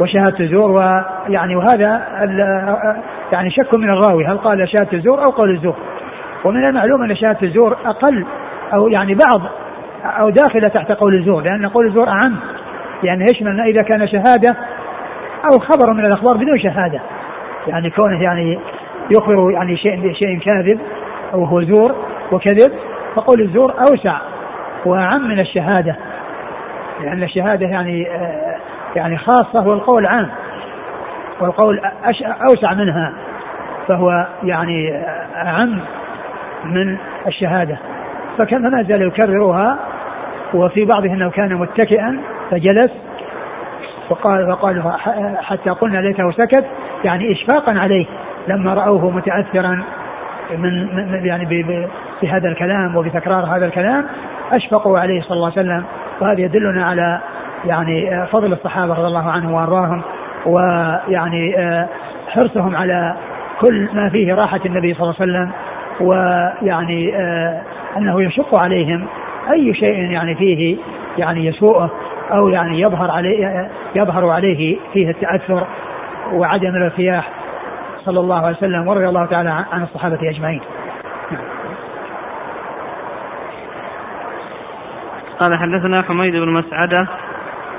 وشهادة الزور ويعني وهذا يعني شك من الراوي هل قال شهادة الزور أو قول الزور. ومن المعلوم أن شهادة الزور أقل أو يعني بعض أو داخلة تحت قول الزور لأن قول الزور أعم. يعني يشمل إذا كان شهادة أو خبر من الأخبار بدون شهادة. يعني كونه يعني يخبر يعني شيء بشيء كاذب أو هو زور وكذب فقول الزور أوسع وأعم من الشهادة. لأن الشهادة يعني آه، يعني خاصة والقول عام والقول أوسع منها فهو يعني أعم من الشهادة. فكان ما زال يكررها وفي بعضهم انه كان متكئا فجلس وقال وقال حتى قلنا ليته سكت يعني اشفاقا عليه لما رأوه متاثرا. من, من يعني بهذا الكلام وبتكرار هذا الكلام أشفقوا عليه صلى الله عليه وسلم وهذا يدلنا على يعني فضل الصحابة رضي الله عنهم وأرضاهم ويعني حرصهم على كل ما فيه راحة النبي صلى الله عليه وسلم ويعني أنه يشق عليهم أي شيء يعني فيه يعني يسوءه أو يعني يظهر عليه يظهر عليه فيه التأثر وعدم الارتياح. صلى الله عليه وسلم ورضي الله تعالى عن الصحابة أجمعين. قال حدثنا حميد بن مسعدة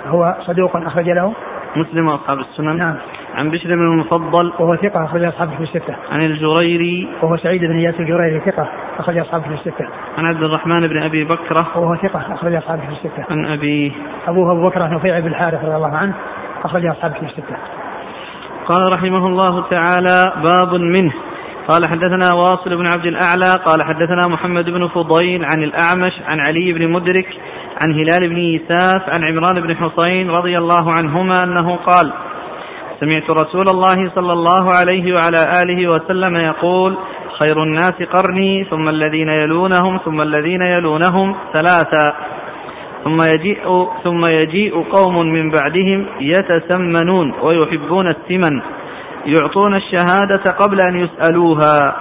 هو صدوق أخرج له مسلم وأصحاب السنن نعم عن بشر بن المفضل وهو ثقة أخرج أصحابه في الستة. عن الجريري وهو سعيد بن إياس الجريري ثقة أخرج أصحابه في الستة. عن عبد الرحمن بن أبي بكرة وهو ثقة أخرج أصحابه في الستة. عن أبي أبوه أبو بكرة نفيع بن الحارث رضي الله عنه أخرج أصحابه في الستة. قال رحمه الله تعالى باب منه. قال حدثنا واصل بن عبد الأعلى قال حدثنا محمد بن فضيل عن الأعمش عن علي بن مدرك عن هلال بن يساف عن عمران بن حصين رضي الله عنهما أنه قال سمعت رسول الله صلى الله عليه وعلى آله وسلم يقول خير الناس قرني ثم الذين يلونهم ثم الذين يلونهم ثلاثا. ثم يجيء ثم يجيء قوم من بعدهم يتسمنون ويحبون السمن يعطون الشهادة قبل أن يسألوها.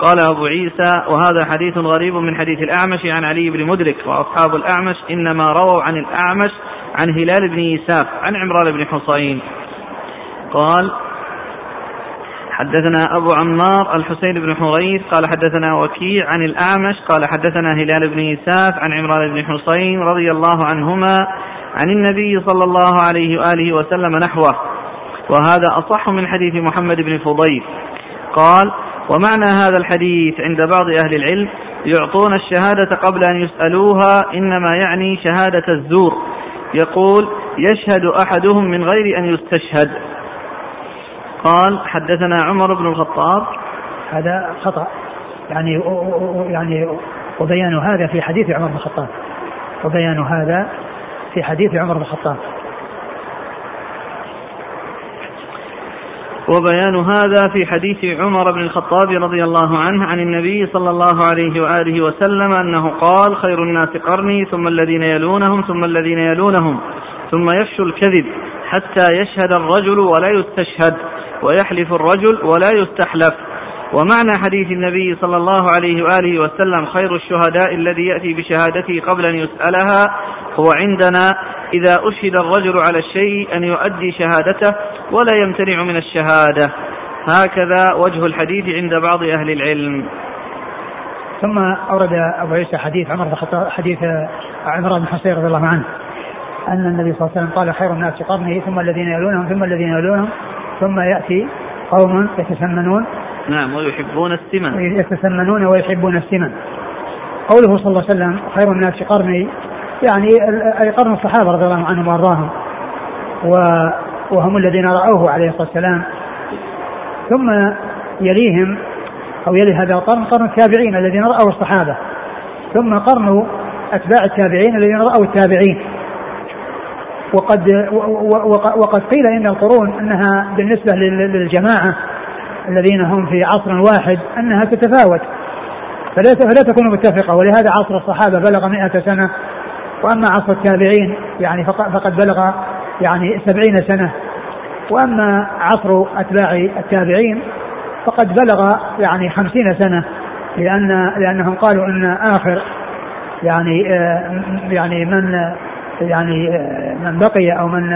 قال أبو عيسى وهذا حديث غريب من حديث الأعمش عن علي بن مدرك وأصحاب الأعمش إنما رووا عن الأعمش عن هلال بن يساف عن عمران بن حصين. قال حدثنا أبو عمار الحسين بن حريث قال حدثنا وكيع عن الأعمش قال حدثنا هلال بن يساف عن عمران بن حصين رضي الله عنهما عن النبي صلى الله عليه وآله وسلم نحوه. وهذا أصح من حديث محمد بن فضيل. قال ومعنى هذا الحديث عند بعض أهل العلم يعطون الشهادة قبل أن يسألوها إنما يعني شهادة الزور. يقول يشهد أحدهم من غير أن يستشهد. قال حدثنا عمر بن الخطاب. هذا خطأ. يعني يعني وبيان هذا في حديث عمر بن الخطاب. وبيان هذا في حديث عمر بن الخطاب. وبيان هذا في حديث عمر بن الخطاب رضي الله عنه عن النبي صلى الله عليه وآله وسلم أنه قال خير الناس قرني ثم الذين يلونهم ثم الذين يلونهم ثم يفشو الكذب حتى يشهد الرجل ولا يستشهد. ويحلف الرجل ولا يستحلف. ومعنى حديث النبي صلى الله عليه وآله وسلم خير الشهداء الذي يأتي بشهادته قبل أن يسألها هو عندنا إذا أشهد الرجل على الشيء أن يؤدي شهادته ولا يمتنع من الشهادة. هكذا وجه الحديث عند بعض أهل العلم. ثم أورد أبو عيسى حديث عمر بن حديث عمر بن حصين رضي الله عنه. أن النبي صلى الله عليه وسلم قال خير الناس قرنه ثم الذين يلونهم ثم الذين يلونهم ثم يأتي قوم يتسمنون نعم ويحبون السمن. يتسمنون ويحبون السمن. قوله صلى الله عليه وسلم خير الناس قرني يعني أي قرن الصحابة رضي الله عنهم وأرضاهم وهم الذين رأوه عليه الصلاة والسلام. ثم يليهم أو يلي هذا القرن قرن التابعين الذين رأوا الصحابة. ثم قرن أتباع التابعين الذين رأوا التابعين. وقد وقد قيل إن القرون أنها بالنسبة للجماعة الذين هم في عصر واحد أنها تتفاوت. فلا فلا تكون متفقة ولهذا عصر الصحابة بلغ 100 سنة وأما عصر التابعين يعني فقد بلغ يعني سبعين سنة. وأما عصر أتباع التابعين فقد بلغ يعني خمسين سنة لأن لأنهم قالوا إن آخر يعني آه، يعني من يعني آه، من بقي أو من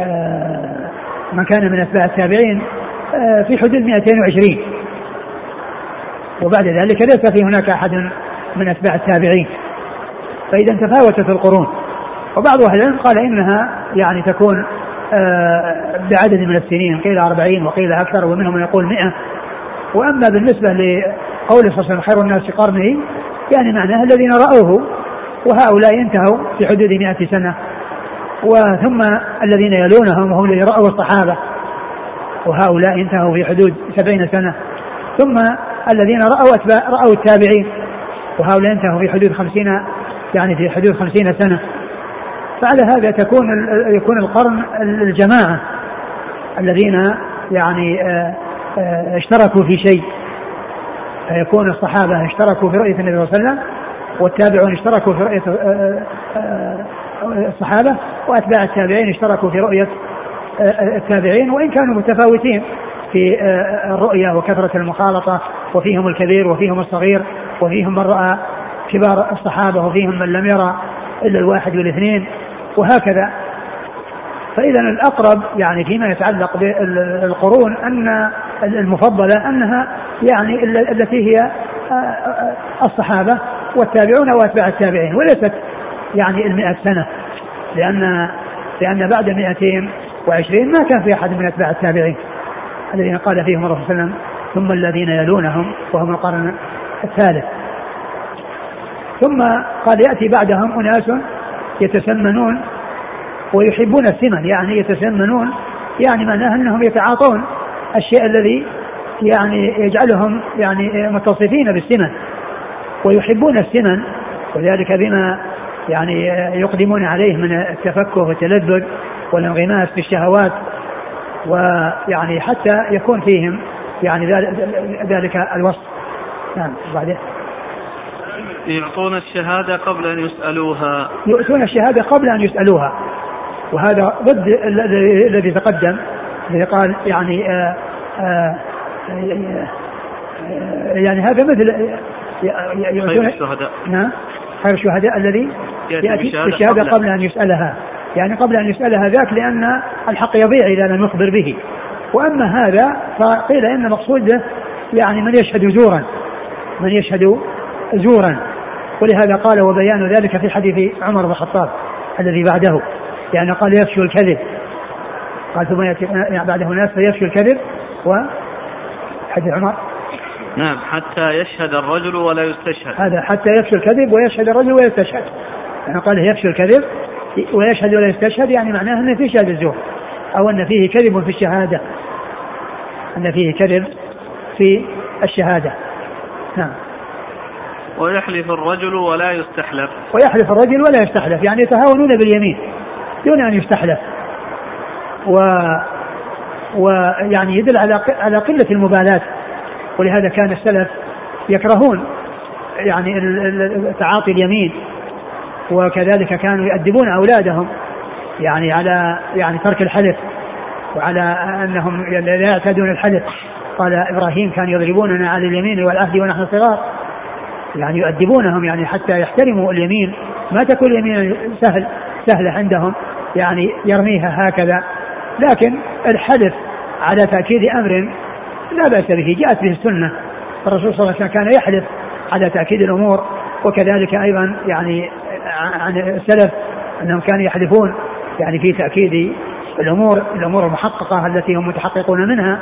آه، من كان من أتباع التابعين آه، في حدود 220 وبعد ذلك ليس في هناك أحد من أتباع التابعين. فإذا تفاوتت القرون. وبعض أهل العلم قال إنها يعني تكون بعدد من السنين قيل 40 وقيل أكثر ومنهم من يقول 100 وأما بالنسبة لقول صلى الله عليه وسلم خير الناس قرني يعني معناه الذين رأوه وهؤلاء انتهوا في حدود مئة سنة. وثم الذين يلونهم وهم الذين رأوا الصحابة. وهؤلاء انتهوا في حدود سبعين سنة. ثم الذين رأوا أتباع رأوا التابعين. وهؤلاء انتهوا في حدود خمسين يعني في حدود خمسين سنة. فعلى هذا تكون يكون القرن الجماعة الذين يعني آه، آه، اشتركوا في شيء. فيكون الصحابة اشتركوا في رؤية النبي صلى الله عليه وسلم والتابعون اشتركوا في رؤية آه، آه، آه، الصحابة وأتباع التابعين اشتركوا في رؤية التابعين وإن كانوا متفاوتين في الرؤية وكثرة المخالطة وفيهم الكبير وفيهم الصغير وفيهم من رأى كبار الصحابة وفيهم من لم يرى إلا الواحد والاثنين وهكذا. فإذا الأقرب يعني فيما يتعلق بالقرون أن المفضلة أنها يعني التي هي الصحابة والتابعون وأتباع التابعين وليست يعني المئة سنة لأن لأن بعد 220 ما كان في أحد من أتباع التابعين. الذين قال فيهم الرسول صلى الله عليه وسلم ثم الذين يلونهم وهم القرن الثالث. ثم قال يأتي بعدهم أناس يتسمنون ويحبون الثمن يعني يتسمنون يعني معناه أنهم يتعاطون الشيء الذي يعني يجعلهم يعني متصفين بالسمن. ويحبون السمن وذلك بما يعني يقدمون عليه من التفكه والتلذذ والانغماس في الشهوات ويعني حتى يكون فيهم يعني ذلك الوصف. نعم وبعدين يعطون الشهادة قبل أن يسألوها. يؤتون الشهادة قبل أن يسألوها. وهذا ضد الذي تقدم الذي قال يعني آآ آآ يعني هذا مثل خير الشهداء. نعم خير الشهداء الذي يأتي بالشهادة قبل, قبل أن يسألها. يعني قبل أن يسألها ذاك لأن الحق يضيع إذا لم يخبر به. وأما هذا فقيل إن مقصوده يعني من يشهد زورا. من يشهد زورا. ولهذا قال وبيان ذلك في حديث عمر بن الخطاب الذي بعده. يعني قال يفشو الكذب. قال ثم يأتي بعده ناس فيفشو الكذب. و حديث عمر. نعم حتى يشهد الرجل ولا يستشهد. هذا حتى يفشل الكذب ويشهد الرجل ويستشهد يعني قال يفشل الكذب ويشهد ولا يستشهد يعني معناه أن فيه شهادة الزور. أو أن فيه كذب في الشهادة. أن فيه كذب في الشهادة. نعم. ويحلف الرجل ولا يستحلف. ويحلف الرجل ولا يستحلف. يعني يتهاونون باليمين دون أن يستحلف. و ويعني يدل على على قلة المبالاة. ولهذا كان السلف يكرهون يعني تعاطي اليمين وكذلك كانوا يؤدبون أولادهم يعني على يعني ترك الحلف وعلى أنهم لا يعتادون الحلف قال إبراهيم كان يضربوننا على اليمين والعهد ونحن صغار. يعني يؤدبونهم يعني حتى يحترموا اليمين. ما تكون اليمين سهل سهلة عندهم يعني يرميها هكذا. لكن الحلف على تأكيد أمر لا بأس به جاءت به السنة. الرسول صلى الله عليه وسلم كان يحلف على تأكيد الأمور وكذلك أيضا يعني عن السلف أنهم كانوا يحلفون يعني في تأكيد الأمور الأمور المحققة التي هم متحققون منها.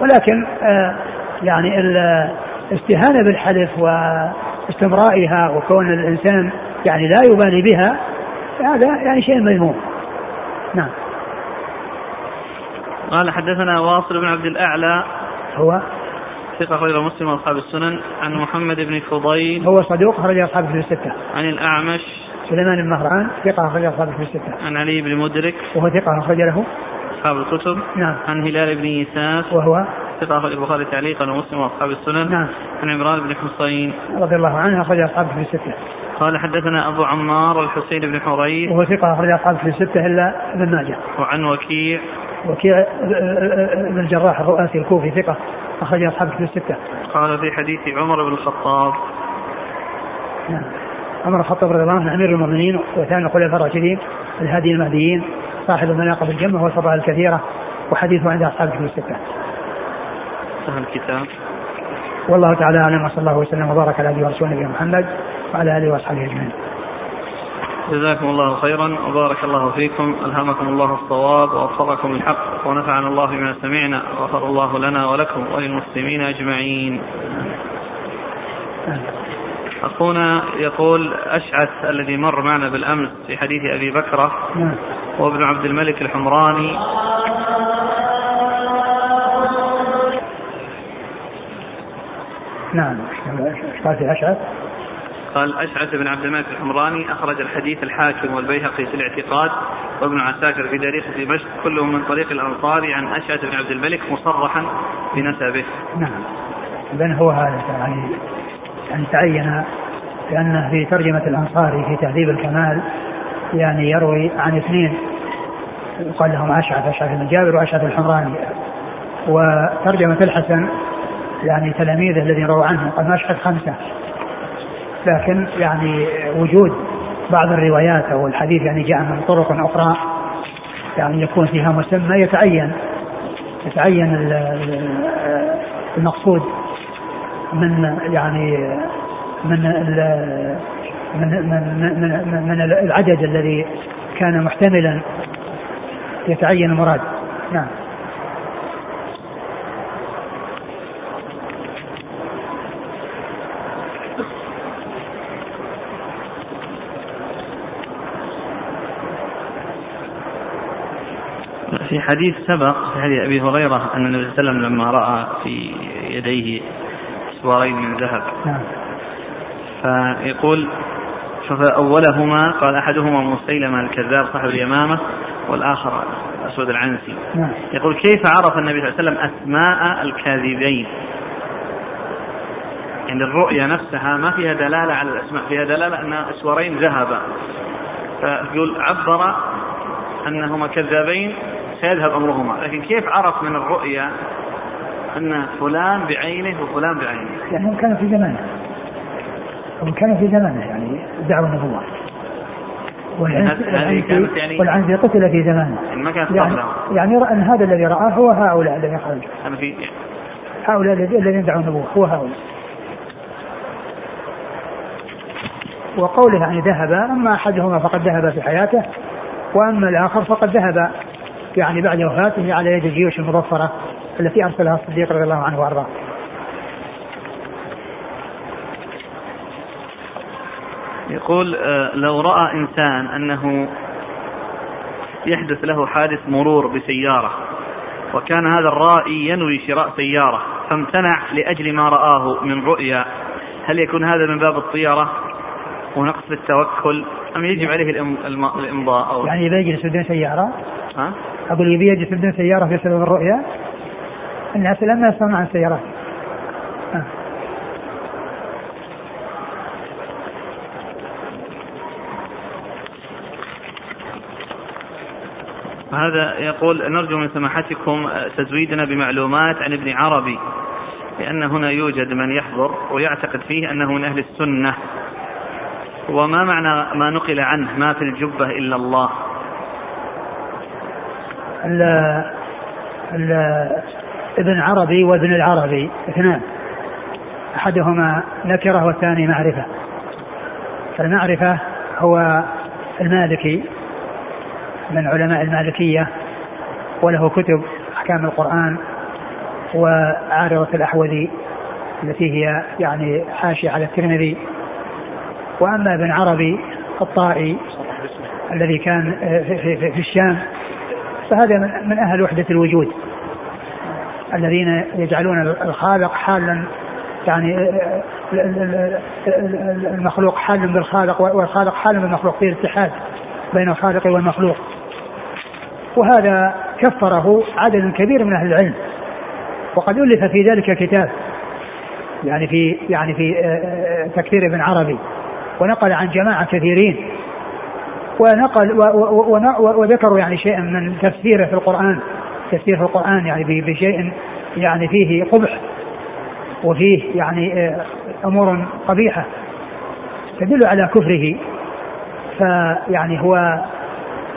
ولكن آه يعني الاستهانة بالحلف واستمرائها وكون الإنسان يعني لا يبالي بها هذا يعني شيء مذموم. نعم. قال حدثنا واصل بن عبد الأعلى هو ثقة غير مسلم وأصحاب السنن عن محمد بن فضيل هو صدوق خرج أصحابه في الستة عن الأعمش سليمان بن مهران ثقة أخرج أصحابه في الستة. عن علي بن مدرك وهو ثقة أخرج له أصحاب الكتب. نعم. عن هلال بن يساف وهو ثقة أخرج البخاري تعليقا ومسلم وأصحاب السنن. نعم. عن عمران بن حصين رضي الله عنه أخرج أصحابه في الستة. قال حدثنا أبو عمار الحسين بن حريث وهو ثقة أخرج أصحابه في الستة إلا ابن ماجه. وعن وكيع وكيع بن الجراح الرؤاسي الكوفي ثقة أخرج أصحابه في الستة. قال في حديث عمر بن الخطاب نعم. عمر الخطاب رضي الله عنه أمير المؤمنين وثاني الخلفاء الراشدين الهادي المهديين صاحب المناقب الجمة والفضائل الكثيرة وحديثه عند أصحاب الكتب الستة. سهل الكتاب. والله تعالى أعلم وصلى الله وسلم وبارك على ابي ورسوله نبينا محمد وعلى آله وأصحابه أجمعين. جزاكم الله خيرا وبارك الله فيكم. ألهمكم الله الصواب ووفقكم الحق ونفعنا الله بما سمعنا وغفر الله لنا ولكم وللمسلمين أجمعين. أخونا يقول أشعث الذي مر معنا بالأمس في حديث أبي بكرة. وابن عبد الملك الحمراني. نعم أشعث. قال أشعث بن عبد الملك الحمراني أخرج الحديث الحاكم والبيهقي في الاعتقاد وابن عساكر في تاريخ دمشق كلهم من طريق الأنصاري عن أشعث بن عبد الملك مصرحا بنسبه. نعم. إذا هو هذا يعني يعني تعين لأنه في ترجمة الأنصاري في تهذيب الكمال يعني يروي عن اثنين يقال لهم أشعث أشعث بن جابر وأشعث الحمراني وترجمة الحسن يعني تلاميذه الذين رووا عنه قد أشعث خمسة لكن يعني وجود بعض الروايات أو الحديث يعني جاء من طرق أخرى يعني يكون فيها مسمى يتعين يتعين المقصود من يعني من من من من, من العدد الذي كان محتملا يتعين المراد. نعم في حديث سبق في حديث أبي هريرة أن النبي صلى الله عليه وسلم لما رأى في يديه اسوارين من ذهب. نعم. فيقول فأولهما قال أحدهما مسيلمة الكذاب صاحب اليمامة والآخر أسود العنسي. نعم. يقول كيف عرف النبي صلى الله عليه وسلم أسماء الكاذبين؟ يعني الرؤيا نفسها ما فيها دلالة على الأسماء فيها دلالة أن أسورين ذهبا. فيقول عبر أنهما كذابين سيذهب أمرهما. لكن كيف عرف من الرؤيا أن فلان بعينه وفلان بعينه؟ يعني هم كانوا في زمانه. هم كانوا في زمانه يعني دعوا النبوة والعنزي يعني والعنزي قتل في زمانه. يعني ما كانت يعني, يعني رأى أن هذا الذي رآه هو هؤلاء الذين خرجوا. هؤلاء الذين دعوا النبوة هو هؤلاء. وقوله يعني ذهب أما أحدهما فقد ذهب في حياته وأما الآخر فقد ذهب يعني بعد وفاته على يد الجيوش المظفرة التي أرسلها الصديق رضي الله عنه وأرضاه. يقول آه، لو رأى إنسان أنه يحدث له حادث مرور بسيارة وكان هذا الرائي ينوي شراء سيارة فامتنع لأجل ما رآه من رؤيا هل يكون هذا من باب الطيرة ونقص التوكل أم يجب عليه الإمضاء أو يعني يبي يجلس بدون سيارة؟ ها؟ أقول يبي يجلس بدون سيارة في سبب الرؤيا. الناس لما يصنعون السيارات هذا يقول نرجو من سماحتكم تزويدنا بمعلومات عن ابن عربي لأن هنا يوجد من يحضر ويعتقد فيه أنه من أهل السنة. وما معنى ما نقل عنه ما في الجبة إلا الله. ال ال ابن عربي وابن العربي اثنان. أحدهما نكرة والثاني معرفة. فالمعرفة هو المالكي من علماء المالكية وله كتب أحكام القرآن وعارضة الأحوذي التي هي يعني حاشية على الترمذي. وأما ابن عربي الطائي الذي كان في, في, في الشام فهذا من أهل وحدة الوجود. الذين يجعلون الخالق حالا يعني المخلوق حال بالخالق والخالق حال بالمخلوق في الاتحاد بين الخالق والمخلوق. وهذا كفره عدد كبير من أهل العلم. وقد ألف في ذلك كتاب يعني في يعني في آه، آه، تكفير ابن عربي ونقل عن جماعة كثيرين. ونقل وذكروا يعني شيئا من تفسيره في القرآن تفسير في القرآن يعني بشيء يعني فيه قبح وفيه يعني آه، أمور قبيحة تدل على كفره. فيعني هو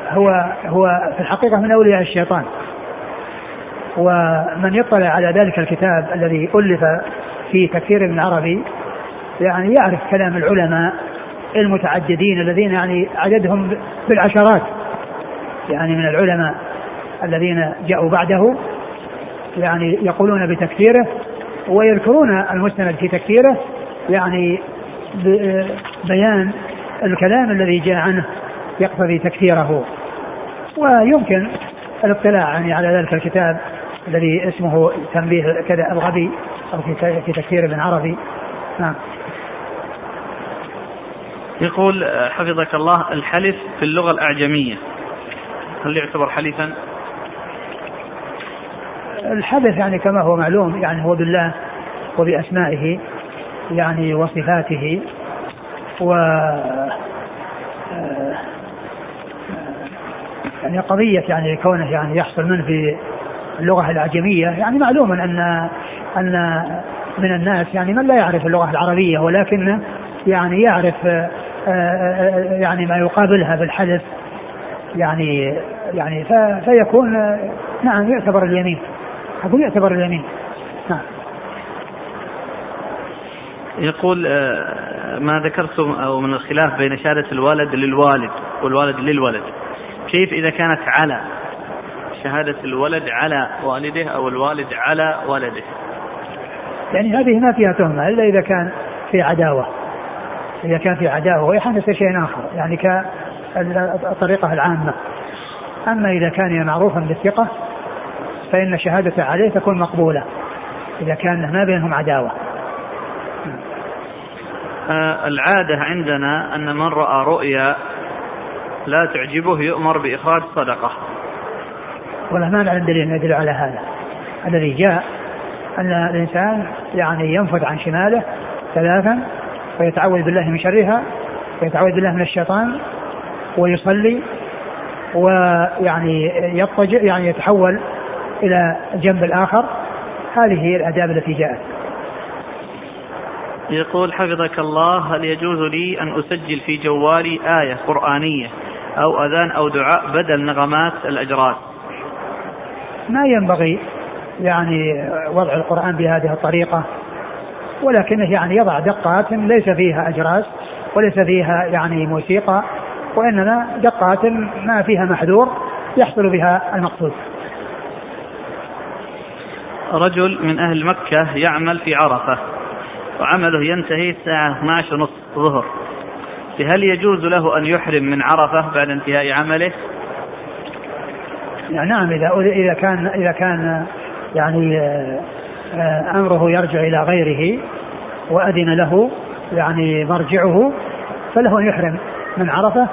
هو هو في الحقيقة من أولياء الشيطان. ومن يطلع على ذلك الكتاب الذي ألف في تكفير ابن عربي يعني يعرف كلام العلماء المتعددين الذين يعني عددهم بالعشرات. يعني من العلماء الذين جاءوا بعده يعني يقولون بتكفيره ويذكرون المستند في تكفيره يعني بيان الكلام الذي جاء عنه يقتضي تكفيره. ويمكن الاطلاع يعني على ذلك الكتاب الذي اسمه تنبيه كذا الغبي أو في تكفير ابن عربي. نعم. يقول حفظك الله الحلف في اللغة الأعجمية هل يعتبر حلفا؟ الحدث يعني كما هو معلوم يعني هو بالله وبأسمائه يعني وصفاته و يعني قضية يعني كونه يعني يحصل منه في اللغة الأعجمية يعني معلوم أن أن من الناس يعني من لا يعرف اللغة العربية ولكن يعني يعرف آه، آه، يعني ما يقابلها بالحدث يعني يعني فيكون نعم يعتبر اليمين. أقول يعتبر اليمين. نعم. يقول آه، ما ذكرتم أو من الخلاف بين شهادة الوالد للوالد والوالد للولد. كيف إذا كانت على شهادة الولد على والده أو الوالد على ولده يعني هذه ما فيها تهمة إلا إذا كان في عداوة. إذا كان في عداوة ويحدث شيء آخر يعني كالطريقة العامة. أما إذا كان معروفا بالثقة فإن شهادته عليه تكون مقبولة إذا كان ما بينهم عداوة. آه العادة عندنا أن من رأى رؤيا لا تعجبه يؤمر بإخراج صدقة. ما نعلم دليل يدل على هذا. الذي جاء أن الإنسان يعني ينفذ عن شماله ثلاثا ويتعوذ بالله من شرها ويتعوذ بالله من الشيطان ويصلي ويعني يضطجع يعني يتحول إلى الجنب الآخر. هذه هي الآداب التي جاءت. يقول حفظك الله هل يجوز لي أن أسجل في جوالي آية قرآنية أو أذان أو دعاء بدل نغمات الأجراس ما ينبغي يعني وضع القرآن بهذه الطريقة. ولكنه يعني يضع دقات ليس فيها أجراس وليس فيها يعني موسيقى وإنما دقات ما فيها محذور يحصل بها المقصود رجل من أهل مكة يعمل في عرفة وعمله ينتهي الساعة 12 نصف ظهر هل يجوز له أن يحرم من عرفة بعد انتهاء عمله؟ يعني نعم إذا إذا كان إذا كان يعني آه، أمره يرجع إلى غيره وأذن له يعني مرجعه فله أن يحرم من عرفة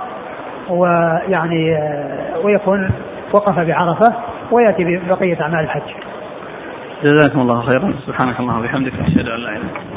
ويعني آه، ويكون وقف بعرفة ويأتي ببقية أعمال الحج. جزاكم الله خيرا. سبحانك اللهم وبحمدك أشهد أن لا إله إلا أنت.